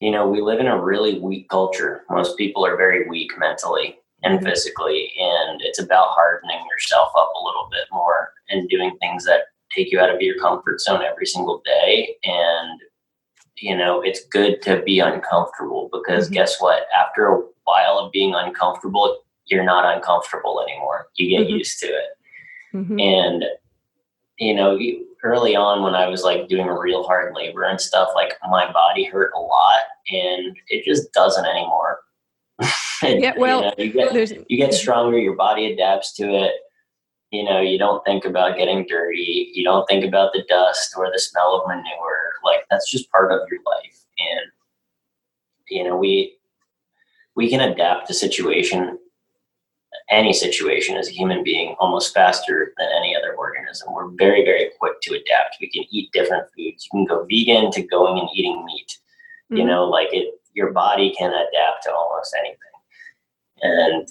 you know we live in a really weak culture most people are very weak mentally and mm-hmm. physically. And it's about hardening yourself up a little bit more and doing things that take you out of your comfort zone every single day. And, you know, it's good to be uncomfortable because mm-hmm. guess what? After a while of being uncomfortable, you're not uncomfortable anymore. You get mm-hmm. used to it. Mm-hmm. And, you know, early on when I was like doing real hard labor and stuff, like my body hurt a lot and it just doesn't anymore. yeah, well, you, know, you, get, you get stronger, your body adapts to it. You know, you don't think about getting dirty. You don't think about the dust or the smell of manure. Like that's just part of your life. And, you know, we, we can adapt to situation any situation as a human being almost faster than any other organism. We're very, very quick to adapt. We can eat different foods. You can go vegan to going and eating meat. Mm-hmm. You know, like it, your body can adapt to almost anything. And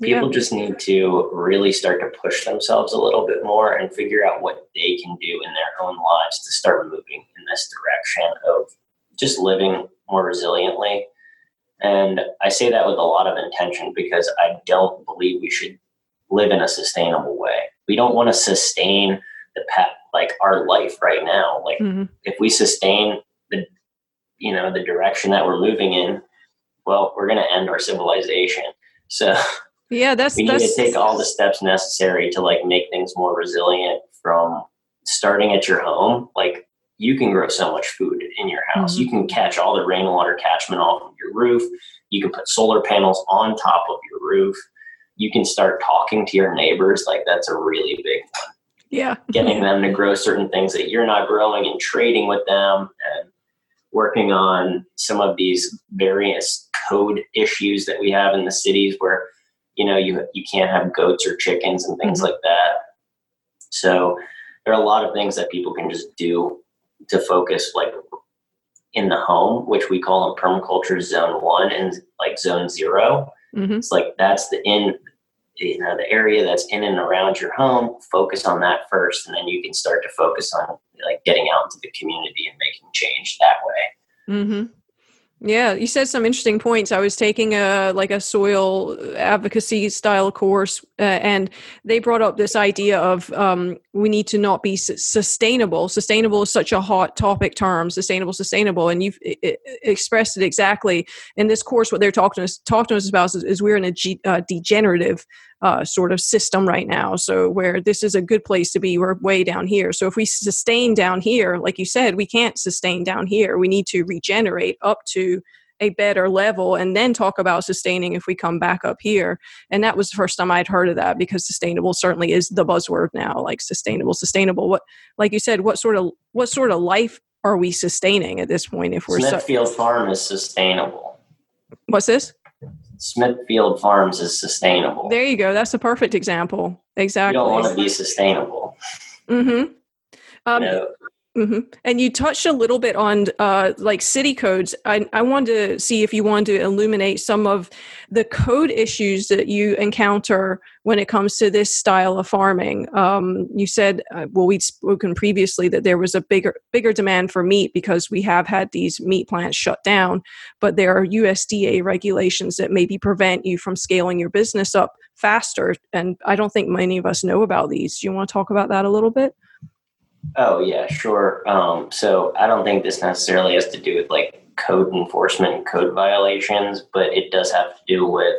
people yeah. just need to really start to push themselves a little bit more and figure out what they can do in their own lives to start moving in this direction of just living more resiliently and I say that with a lot of intention because I don't believe we should live in a sustainable way. We don't want to sustain the pet like our life right now. Like mm-hmm. if we sustain the you know the direction that we're moving in, well, we're going to end our civilization. So yeah, that's we need to take all the steps necessary to like make things more resilient from starting at your home. Like you can grow so much food in your house. Mm-hmm. You can catch all the rainwater catchment off of your roof. You can put solar panels on top of your roof. You can start talking to your neighbors. Like that's a really big one. Yeah. Getting them to grow certain things that you're not growing and trading with them and working on some of these various code issues that we have in the cities where, you know, you you can't have goats or chickens and things mm-hmm. like that. So there are a lot of things that people can just do to focus like in the home, which we call in permaculture zone one and like zone 0 mm-hmm. It's like that's the in you know the area that's in and around your home. Focus on that first, and then you can start to focus on like getting out into the community and making change that way. Mm-hmm. Yeah, you said some interesting points. I was taking a like a soil advocacy style course, uh, and they brought up this idea of um, we need to not be sustainable. Sustainable is such a hot topic term. Sustainable, sustainable, and you've expressed it exactly in this course. What they're talking to us talking to us about is, is we're in a G, uh, degenerative uh, sort of system right now. So where this is a good place to be, we're way down here. So if we sustain down here, like you said, we can't sustain down here. We need to regenerate up to a better level and then talk about sustaining if we come back up here. And that was the first time I'd heard of that because sustainable certainly is the buzzword now, like sustainable, sustainable. What like you said, what sort of what sort of life are we sustaining at this point if we're Smithfield su- Farm is sustainable. What's this? Smithfield Farms is sustainable. There you go. That's a perfect example. Exactly. You don't want to be sustainable. Mm-hmm. Um, no. Mm-hmm. And you touched a little bit on uh, like city codes. I, I wanted to see if you wanted to illuminate some of the code issues that you encounter when it comes to this style of farming. Um, you said, uh, well, we'd spoken previously that there was a bigger bigger demand for meat because we have had these meat plants shut down, but there are USDA regulations that maybe prevent you from scaling your business up faster. And I don't think many of us know about these. Do you want to talk about that a little bit? Oh yeah, sure. Um, so I don't think this necessarily has to do with like code enforcement and code violations, but it does have to do with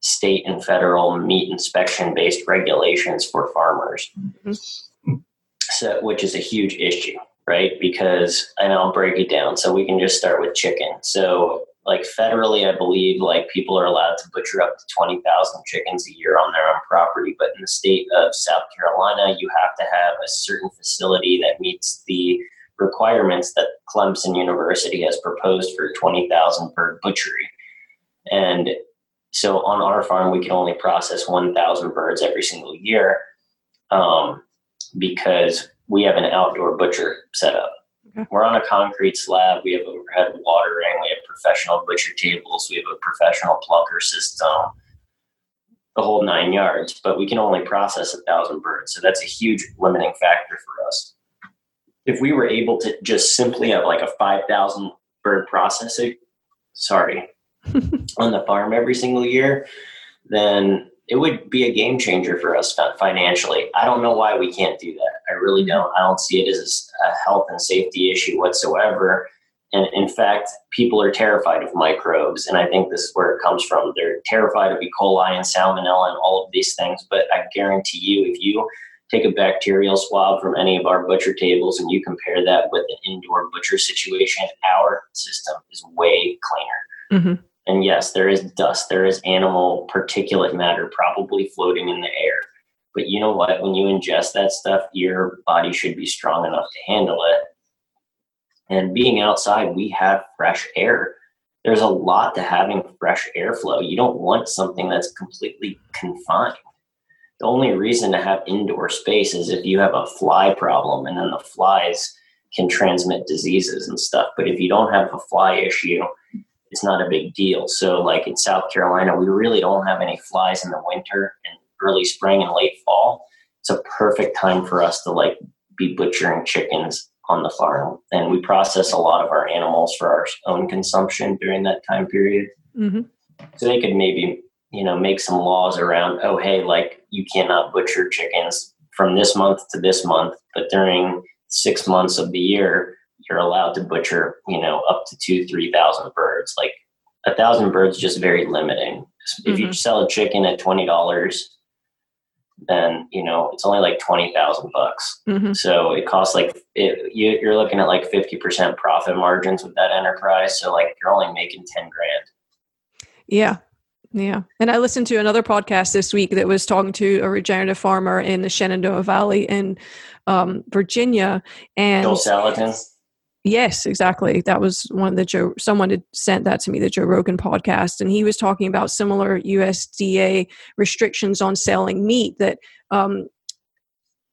state and federal meat inspection based regulations for farmers. Mm-hmm. So, which is a huge issue, right? Because, and I'll break it down. So we can just start with chicken. So like federally, I believe like people are allowed to butcher up to 20,000 chickens a year on their own property. But in the state of South Carolina, you have to have a certain facility that meets the requirements that Clemson University has proposed for 20,000 bird butchery. And so on our farm, we can only process 1,000 birds every single year um, because we have an outdoor butcher set up. Okay. We're on a concrete slab. We have overhead watering. We have professional butcher tables. We have a professional plucker system, the whole nine yards. But we can only process a thousand birds, so that's a huge limiting factor for us. If we were able to just simply have like a five thousand bird processing, sorry, on the farm every single year, then it would be a game changer for us financially. I don't know why we can't do that. I really mm-hmm. don't. I don't see it as a health and safety issue whatsoever. And in fact, people are terrified of microbes. And I think this is where it comes from. They're terrified of E. coli and salmonella and all of these things. But I guarantee you, if you take a bacterial swab from any of our butcher tables and you compare that with an indoor butcher situation, our system is way cleaner. Mm-hmm. And yes, there is dust, there is animal particulate matter probably floating in the air. But you know what? When you ingest that stuff, your body should be strong enough to handle it. And being outside, we have fresh air. There's a lot to having fresh airflow. You don't want something that's completely confined. The only reason to have indoor space is if you have a fly problem and then the flies can transmit diseases and stuff. But if you don't have a fly issue, it's not a big deal. So, like in South Carolina, we really don't have any flies in the winter and early spring and late fall. It's a perfect time for us to like be butchering chickens on the farm. And we process a lot of our animals for our own consumption during that time period. Mm-hmm. So they could maybe, you know, make some laws around, oh, hey, like you cannot butcher chickens from this month to this month, but during six months of the year, you're allowed to butcher, you know, up to two, 3,000 birds. Like a thousand birds, just very limiting. Mm-hmm. If you mm-hmm. sell a chicken at $20, then you know it's only like twenty thousand bucks. Mm-hmm. So it costs like it, you, you're looking at like fifty percent profit margins with that enterprise. So like you're only making ten grand. Yeah, yeah. And I listened to another podcast this week that was talking to a regenerative farmer in the Shenandoah Valley in um, Virginia. And Joel Salatin. Yes, exactly. That was one of the Joe. Someone had sent that to me, the Joe Rogan podcast, and he was talking about similar USDA restrictions on selling meat. That um,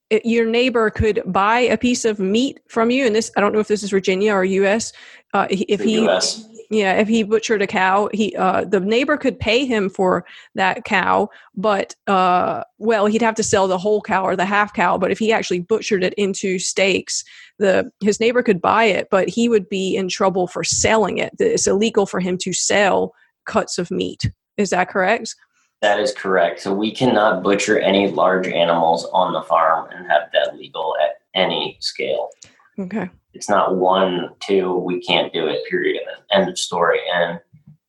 it, your neighbor could buy a piece of meat from you, and this I don't know if this is Virginia or US. Uh, if he US. Yeah, if he butchered a cow, he uh, the neighbor could pay him for that cow, but uh, well, he'd have to sell the whole cow or the half cow. But if he actually butchered it into steaks, the his neighbor could buy it, but he would be in trouble for selling it. It's illegal for him to sell cuts of meat. Is that correct? That is correct. So we cannot butcher any large animals on the farm and have that legal at any scale. Okay it's not one, two, we can't do it, period. End of story. And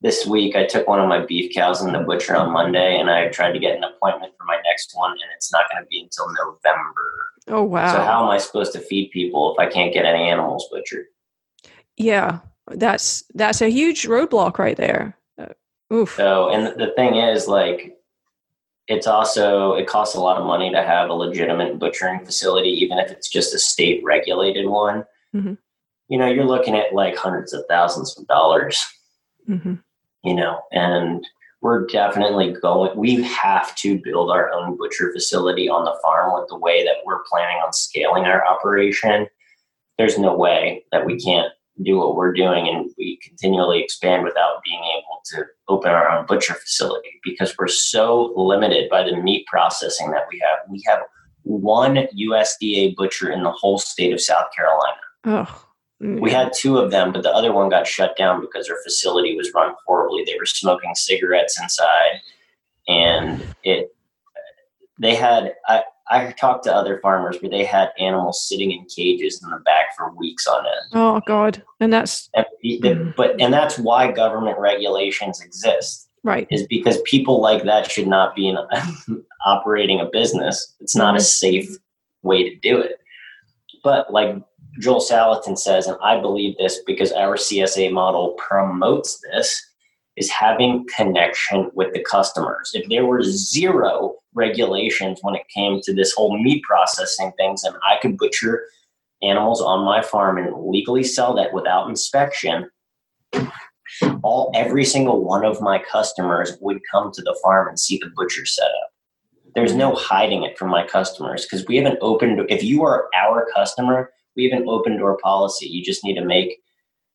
this week I took one of my beef cows in the butcher on Monday and I tried to get an appointment for my next one and it's not going to be until November. Oh, wow. So how am I supposed to feed people if I can't get any animals butchered? Yeah, that's that's a huge roadblock right there. Uh, oof. So, and the thing is, like, it's also it costs a lot of money to have a legitimate butchering facility, even if it's just a state regulated one mm-hmm. you know, you're looking at like hundreds of thousands of dollars, mm-hmm. you know, and we're definitely going, we have to build our own butcher facility on the farm with the way that we're planning on scaling our operation. There's no way that we can't do what we're doing and we continually expand without being able to open our own butcher facility because we're so limited by the meat processing that we have. We have one USDA butcher in the whole state of South Carolina. Oh. We had two of them, but the other one got shut down because their facility was run horribly. They were smoking cigarettes inside, and it. They had I I talked to other farmers where they had animals sitting in cages in the back for weeks on end. Oh God! And that's and, mm. but and that's why government regulations exist. Right. Is because people like that should not be in, operating a business. It's not a mm-hmm. safe way to do it. But like Joel Salatin says, and I believe this because our CSA model promotes this, is having connection with the customers. If there were zero regulations when it came to this whole meat processing things, and I could butcher animals on my farm and legally sell that without inspection, all every single one of my customers would come to the farm and see the butcher setup. There's no hiding it from my customers because we have an open. If you are our customer, we have an open door policy. You just need to make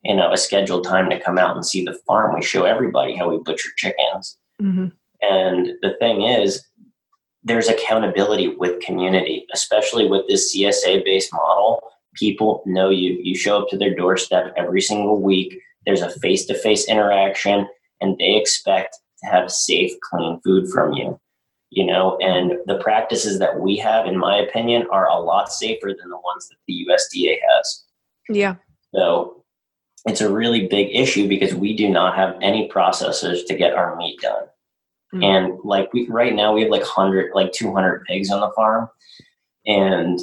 you know a scheduled time to come out and see the farm. We show everybody how we butcher chickens. Mm-hmm. And the thing is, there's accountability with community, especially with this CSA based model. People know you. You show up to their doorstep every single week. There's a face to face interaction, and they expect to have safe, clean food from you. You know, and the practices that we have, in my opinion, are a lot safer than the ones that the USDA has. Yeah. So it's a really big issue because we do not have any processors to get our meat done. Mm. And like we right now we have like 100 like 200 pigs on the farm and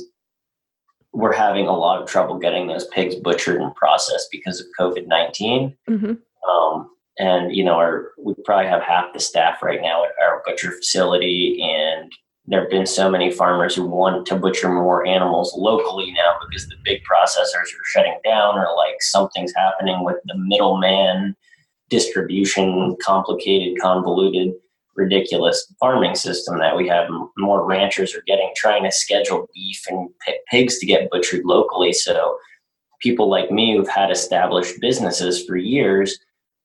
we're having a lot of trouble getting those pigs butchered and processed because of COVID 19. Mm-hmm. Um, and, you know, our, we probably have half the staff right now at our butcher facility. And there have been so many farmers who want to butcher more animals locally now because the big processors are shutting down or like something's happening with the middleman distribution, complicated, convoluted ridiculous farming system that we have. More ranchers are getting trying to schedule beef and pigs to get butchered locally. So people like me who've had established businesses for years,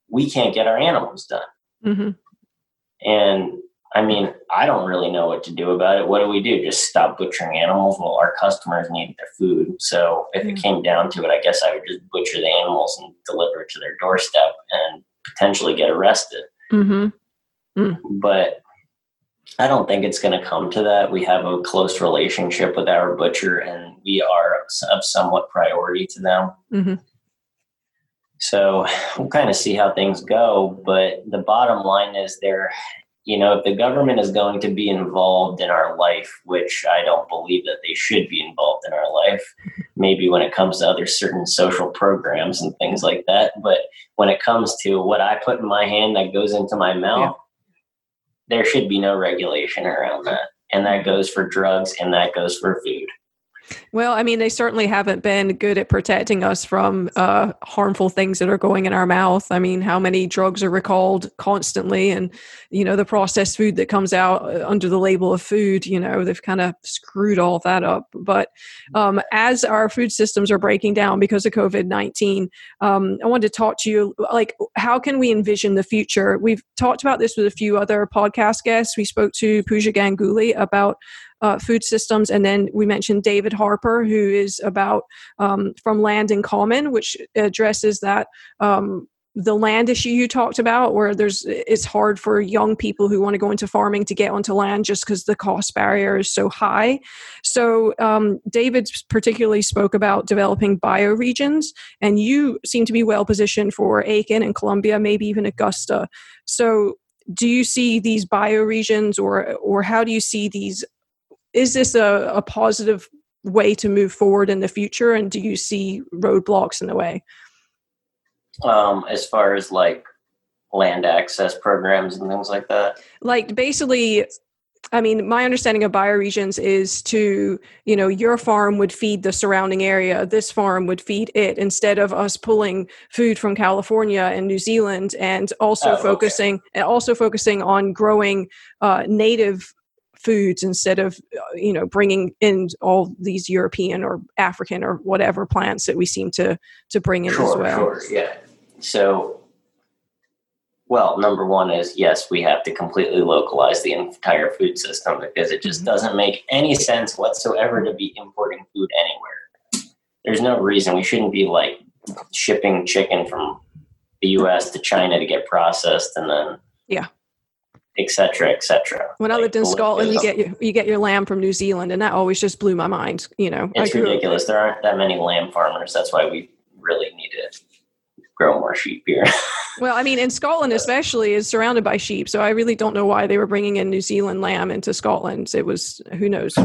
we can't get our animals done. Mm-hmm. And I mean, I don't really know what to do about it. What do we do? Just stop butchering animals? Well, our customers need their food. So if mm-hmm. it came down to it, I guess I would just butcher the animals and deliver it to their doorstep and potentially get arrested. Mm-hmm. Mm. But I don't think it's going to come to that. We have a close relationship with our butcher, and we are of somewhat priority to them. Mm-hmm. So we'll kind of see how things go. But the bottom line is there, you know, if the government is going to be involved in our life, which I don't believe that they should be involved in our life, maybe when it comes to other certain social programs and things like that. But when it comes to what I put in my hand that goes into my mouth, yeah there should be no regulation around that. And that goes for drugs and that goes for food. Well, I mean, they certainly haven't been good at protecting us from uh, harmful things that are going in our mouth. I mean, how many drugs are recalled constantly, and you know, the processed food that comes out uh, under the label of food. You know, they've kind of screwed all that up. But um, as our food systems are breaking down because of COVID nineteen, um, I wanted to talk to you. Like, how can we envision the future? We've talked about this with a few other podcast guests. We spoke to Pooja Ganguly about uh, food systems. And then we mentioned David Harper, who is about um, from Land in Common, which addresses that. Um, the land issue you talked about where there's it's hard for young people who want to go into farming to get onto land just because the cost barrier is so high so um, david particularly spoke about developing bioregions and you seem to be well positioned for aiken and columbia maybe even augusta so do you see these bioregions or or how do you see these is this a, a positive way to move forward in the future? And do you see roadblocks in the way? Um, as far as like land access programs and things like that? Like basically I mean, my understanding of bioregions is to, you know, your farm would feed the surrounding area, this farm would feed it, instead of us pulling food from California and New Zealand, and also oh, focusing okay. and also focusing on growing uh, native foods instead of uh, you know bringing in all these European or African or whatever plants that we seem to to bring in sure, as well. Sure, yeah. So, well, number one is yes, we have to completely localize the entire food system because it just mm-hmm. doesn't make any sense whatsoever to be importing food anywhere. There's no reason we shouldn't be like shipping chicken from the U.S. to China to get processed and then yeah etc., etc. When like, I lived in Scotland, you get your, you get your lamb from New Zealand, and that always just blew my mind. You know, it's ridiculous. There aren't that many lamb farmers. That's why we really need to grow more sheep here. well, I mean, in Scotland especially is surrounded by sheep, so I really don't know why they were bringing in New Zealand lamb into Scotland. It was who knows.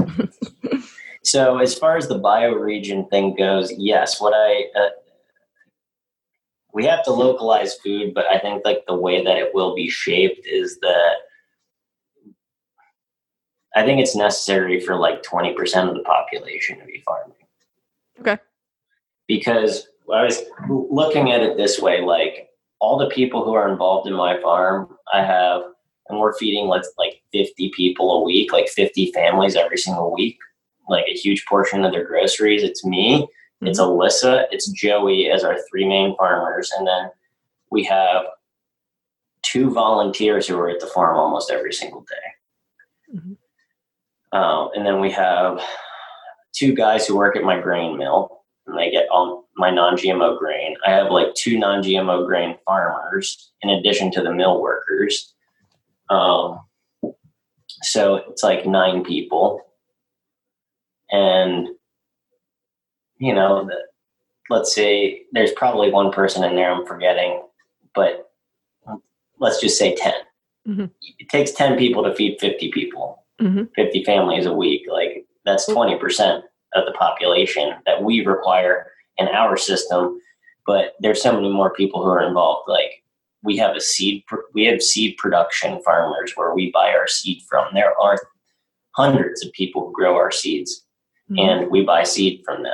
so, as far as the bioregion thing goes, yes, what I uh, we have to localize food, but I think like the way that it will be shaped is that I think it's necessary for like 20% of the population to be farming. Okay. Because I was looking at it this way, like all the people who are involved in my farm, I have, and we're feeding let's like 50 people a week, like 50 families every single week, like a huge portion of their groceries. It's me Mm-hmm. It's Alyssa, it's Joey as our three main farmers, and then we have two volunteers who are at the farm almost every single day. Mm-hmm. Uh, and then we have two guys who work at my grain mill, and they get all my non-GMO grain. I have like two non-GMO grain farmers in addition to the mill workers. Um, so it's like nine people. And, you know, the, let's say there's probably one person in there I'm forgetting, but let's just say 10. Mm-hmm. It takes 10 people to feed 50 people, mm-hmm. 50 families a week. Like that's 20% of the population that we require in our system. But there's so many more people who are involved. Like we have a seed, we have seed production farmers where we buy our seed from. There are hundreds of people who grow our seeds mm-hmm. and we buy seed from them.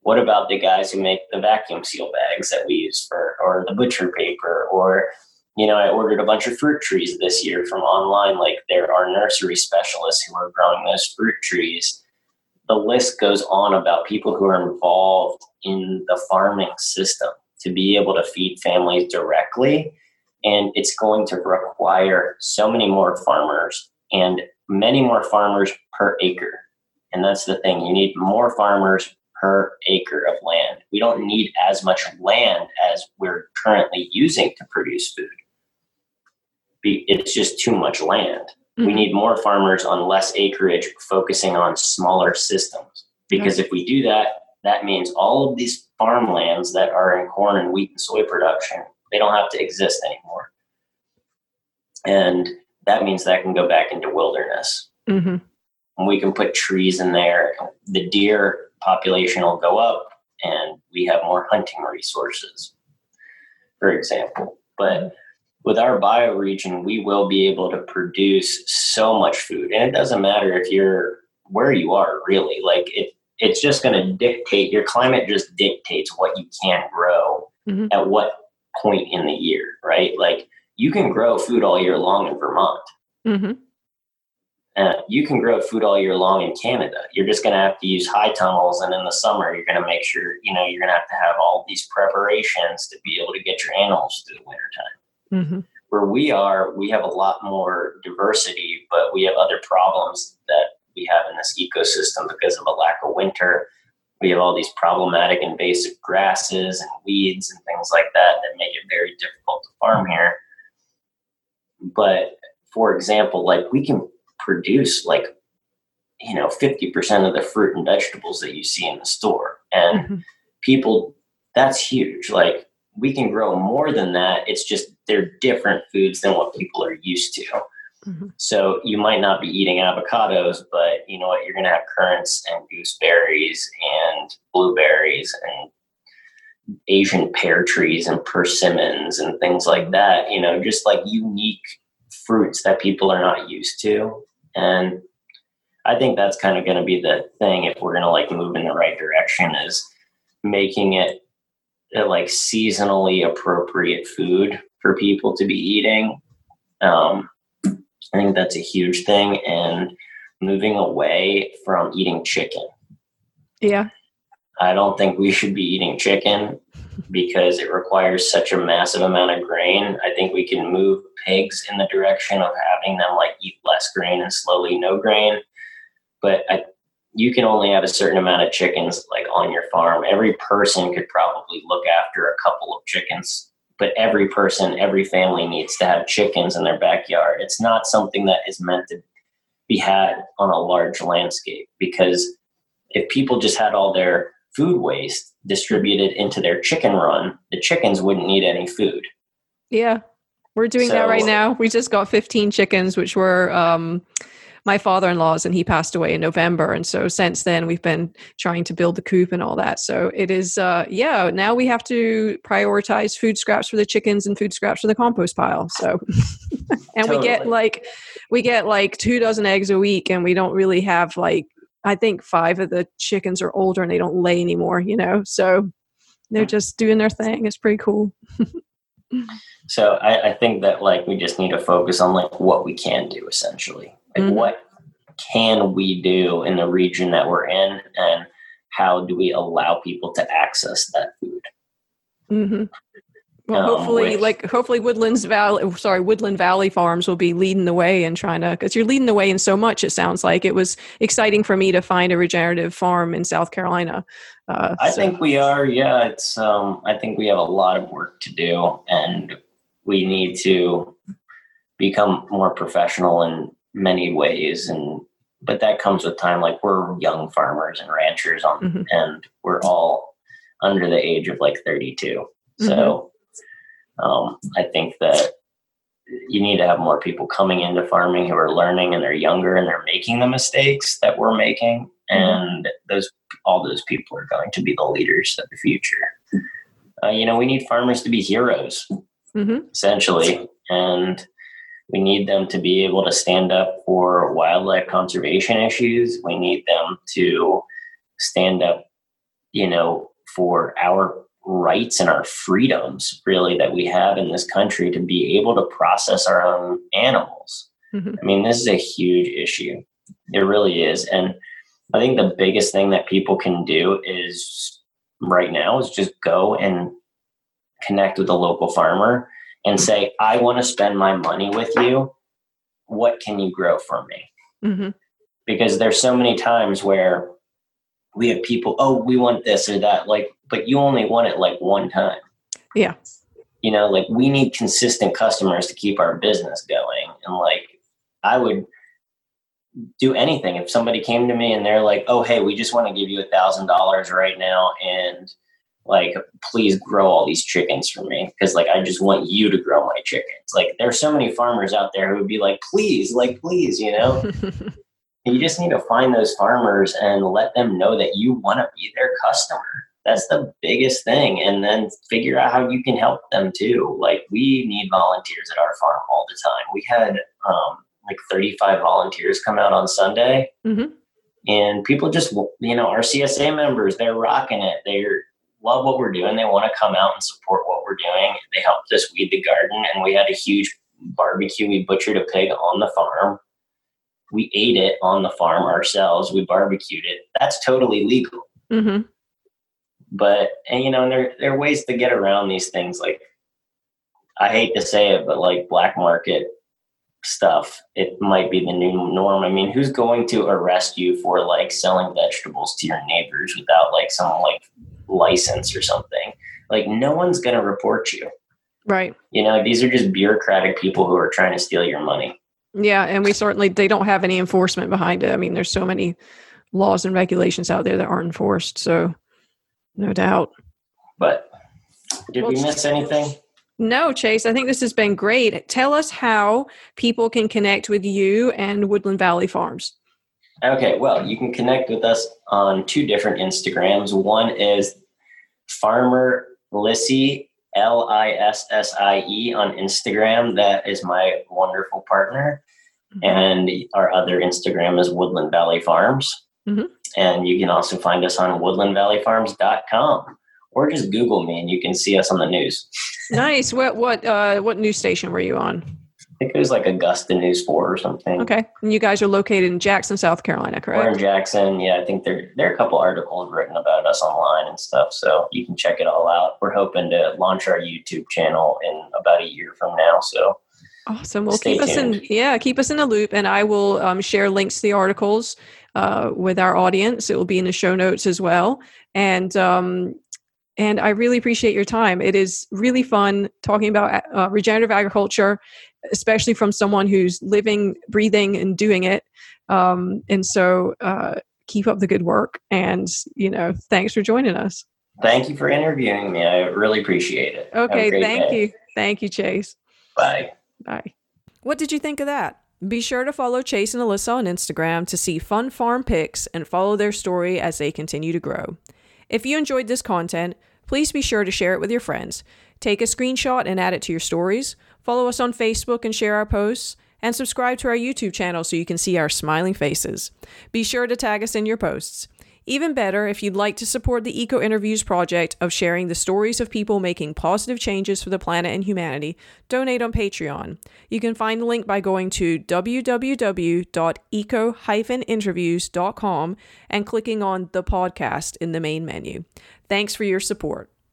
What about the guys who make the vacuum seal bags that we use for, or the butcher paper, or you know, I ordered a bunch of fruit trees this year from online. Like there are nursery specialists who are growing those fruit trees. The list goes on about people who are involved in the farming system to be able to feed families directly. And it's going to require so many more farmers and many more farmers per acre. And that's the thing. You need more farmers per acre of land. We don't need as much land as we're currently using to produce food be, it's just too much land. Mm-hmm. We need more farmers on less acreage focusing on smaller systems. Because mm-hmm. if we do that, that means all of these farmlands that are in corn and wheat and soy production, they don't have to exist anymore. And that means that can go back into wilderness. Mm-hmm. And we can put trees in there. The deer population will go up and we have more hunting resources, for example. But with our bioregion, we will be able to produce so much food. And it doesn't matter if you're where you are really. Like it it's just gonna dictate your climate just dictates what you can grow mm-hmm. at what point in the year, right? Like you can grow food all year long in Vermont. Mm-hmm. Uh, you can grow food all year long in Canada. You're just going to have to use high tunnels, and in the summer, you're going to make sure you know you're going to have to have all these preparations to be able to get your animals through the wintertime. Mm-hmm. Where we are, we have a lot more diversity, but we have other problems that we have in this ecosystem because of a lack of winter. We have all these problematic invasive grasses and weeds and things like that that make it very difficult to farm here. But for example, like we can produce like you know 50% of the fruit and vegetables that you see in the store and mm-hmm. people that's huge like we can grow more than that. It's just they're different foods than what people are used to. Mm-hmm. So you might not be eating avocados, but you know what? You're going to have currants and gooseberries and blueberries and Asian pear trees and persimmons and things like that. You know, just like unique fruits that people are not used to. And I think that's kind of going to be the thing if we're going to like move in the right direction is making it like seasonally appropriate food for people to be eating. Um, I think that's a huge thing, and moving away from eating chicken. Yeah. I don't think we should be eating chicken because it requires such a massive amount of grain. I think we can move pigs in the direction of having them like eat less grain and slowly no grain. But I you can only have a certain amount of chickens like on your farm. Every person could probably look after a couple of chickens, but every person, every family needs to have chickens in their backyard. It's not something that is meant to be had on a large landscape because if people just had all their food waste distributed into their chicken run, the chickens wouldn't need any food. Yeah. We're doing so, that right now. We just got 15 chickens, which were um, my father-in-law's and he passed away in November. And so since then we've been trying to build the coop and all that. So it is, uh, yeah, now we have to prioritize food scraps for the chickens and food scraps for the compost pile. So, and totally. we get like, we get like two dozen eggs a week and we don't really have like, I think five of the chickens are older and they don't lay anymore, you know? So they're just doing their thing. It's pretty cool. so I, I think that like we just need to focus on like what we can do essentially like mm-hmm. what can we do in the region that we're in and how do we allow people to access that food mm-hmm. well um, hopefully like hopefully woodlands valley sorry woodland valley farms will be leading the way in trying to because you're leading the way in so much it sounds like it was exciting for me to find a regenerative farm in south carolina uh, i so. think we are yeah it's um, i think we have a lot of work to do and we need to become more professional in many ways and but that comes with time like we're young farmers and ranchers on mm-hmm. and we're all under the age of like 32 mm-hmm. so um, i think that you need to have more people coming into farming who are learning and they're younger and they're making the mistakes that we're making mm-hmm. and those all those people are going to be the leaders of the future uh, you know we need farmers to be heroes mm-hmm. essentially and we need them to be able to stand up for wildlife conservation issues we need them to stand up you know for our rights and our freedoms really that we have in this country to be able to process our own animals. Mm-hmm. I mean, this is a huge issue. It really is. And I think the biggest thing that people can do is right now is just go and connect with a local farmer and say, I want to spend my money with you. What can you grow for me? Mm-hmm. Because there's so many times where we have people, oh, we want this or that. Like, but you only want it like one time. Yeah. You know, like we need consistent customers to keep our business going. And like, I would do anything if somebody came to me and they're like, oh, hey, we just want to give you a thousand dollars right now. And like, please grow all these chickens for me. Cause like, I just want you to grow my chickens. Like, there's so many farmers out there who would be like, please, like, please, you know? you just need to find those farmers and let them know that you want to be their customer that's the biggest thing and then figure out how you can help them too like we need volunteers at our farm all the time we had um, like 35 volunteers come out on sunday mm-hmm. and people just you know our csa members they're rocking it they love what we're doing. They want to come out and support what we're doing. They helped us weed the garden and we had a huge barbecue. We butchered a pig on the farm. We ate it on the farm ourselves. We barbecued it. That's totally legal. Mm-hmm. But and you know, and there there are ways to get around these things. Like I hate to say it, but like black market stuff, it might be the new norm. I mean, who's going to arrest you for like selling vegetables to your neighbors without like some like license or something? Like no one's going to report you. Right. You know, these are just bureaucratic people who are trying to steal your money. Yeah, and we certainly they don't have any enforcement behind it. I mean, there's so many laws and regulations out there that aren't enforced. So no doubt. But did well, we miss anything? No, Chase. I think this has been great. Tell us how people can connect with you and Woodland Valley Farms. Okay, well, you can connect with us on two different Instagrams. One is Farmer Lissie, L I S S I E, on Instagram. That is my wonderful partner. Mm-hmm. And our other Instagram is Woodland Valley Farms. Mm-hmm. And you can also find us on woodlandvalleyfarms.com or just Google me and you can see us on the news. nice. What what uh, what news station were you on? I think it was like Augusta News 4 or something. Okay. And you guys are located in Jackson, South Carolina, correct? We're in Jackson. Yeah, I think there, there are a couple articles written about us online and stuff. So you can check it all out. We're hoping to launch our YouTube channel in about a year from now. So awesome. Well, keep tuned. us in, yeah, keep us in the loop and I will um, share links to the articles uh, with our audience. It will be in the show notes as well. And um, and I really appreciate your time. It is really fun talking about uh, regenerative agriculture, especially from someone who's living, breathing, and doing it. Um, and so, uh, keep up the good work. And you know, thanks for joining us. Thank you for interviewing me. I really appreciate it. Okay, thank day. you. Thank you, Chase. Bye. Bye. What did you think of that? Be sure to follow Chase and Alyssa on Instagram to see fun farm pics and follow their story as they continue to grow. If you enjoyed this content, please be sure to share it with your friends. Take a screenshot and add it to your stories. Follow us on Facebook and share our posts. And subscribe to our YouTube channel so you can see our smiling faces. Be sure to tag us in your posts. Even better, if you'd like to support the Eco Interviews project of sharing the stories of people making positive changes for the planet and humanity, donate on Patreon. You can find the link by going to www.eco-interviews.com and clicking on the podcast in the main menu. Thanks for your support.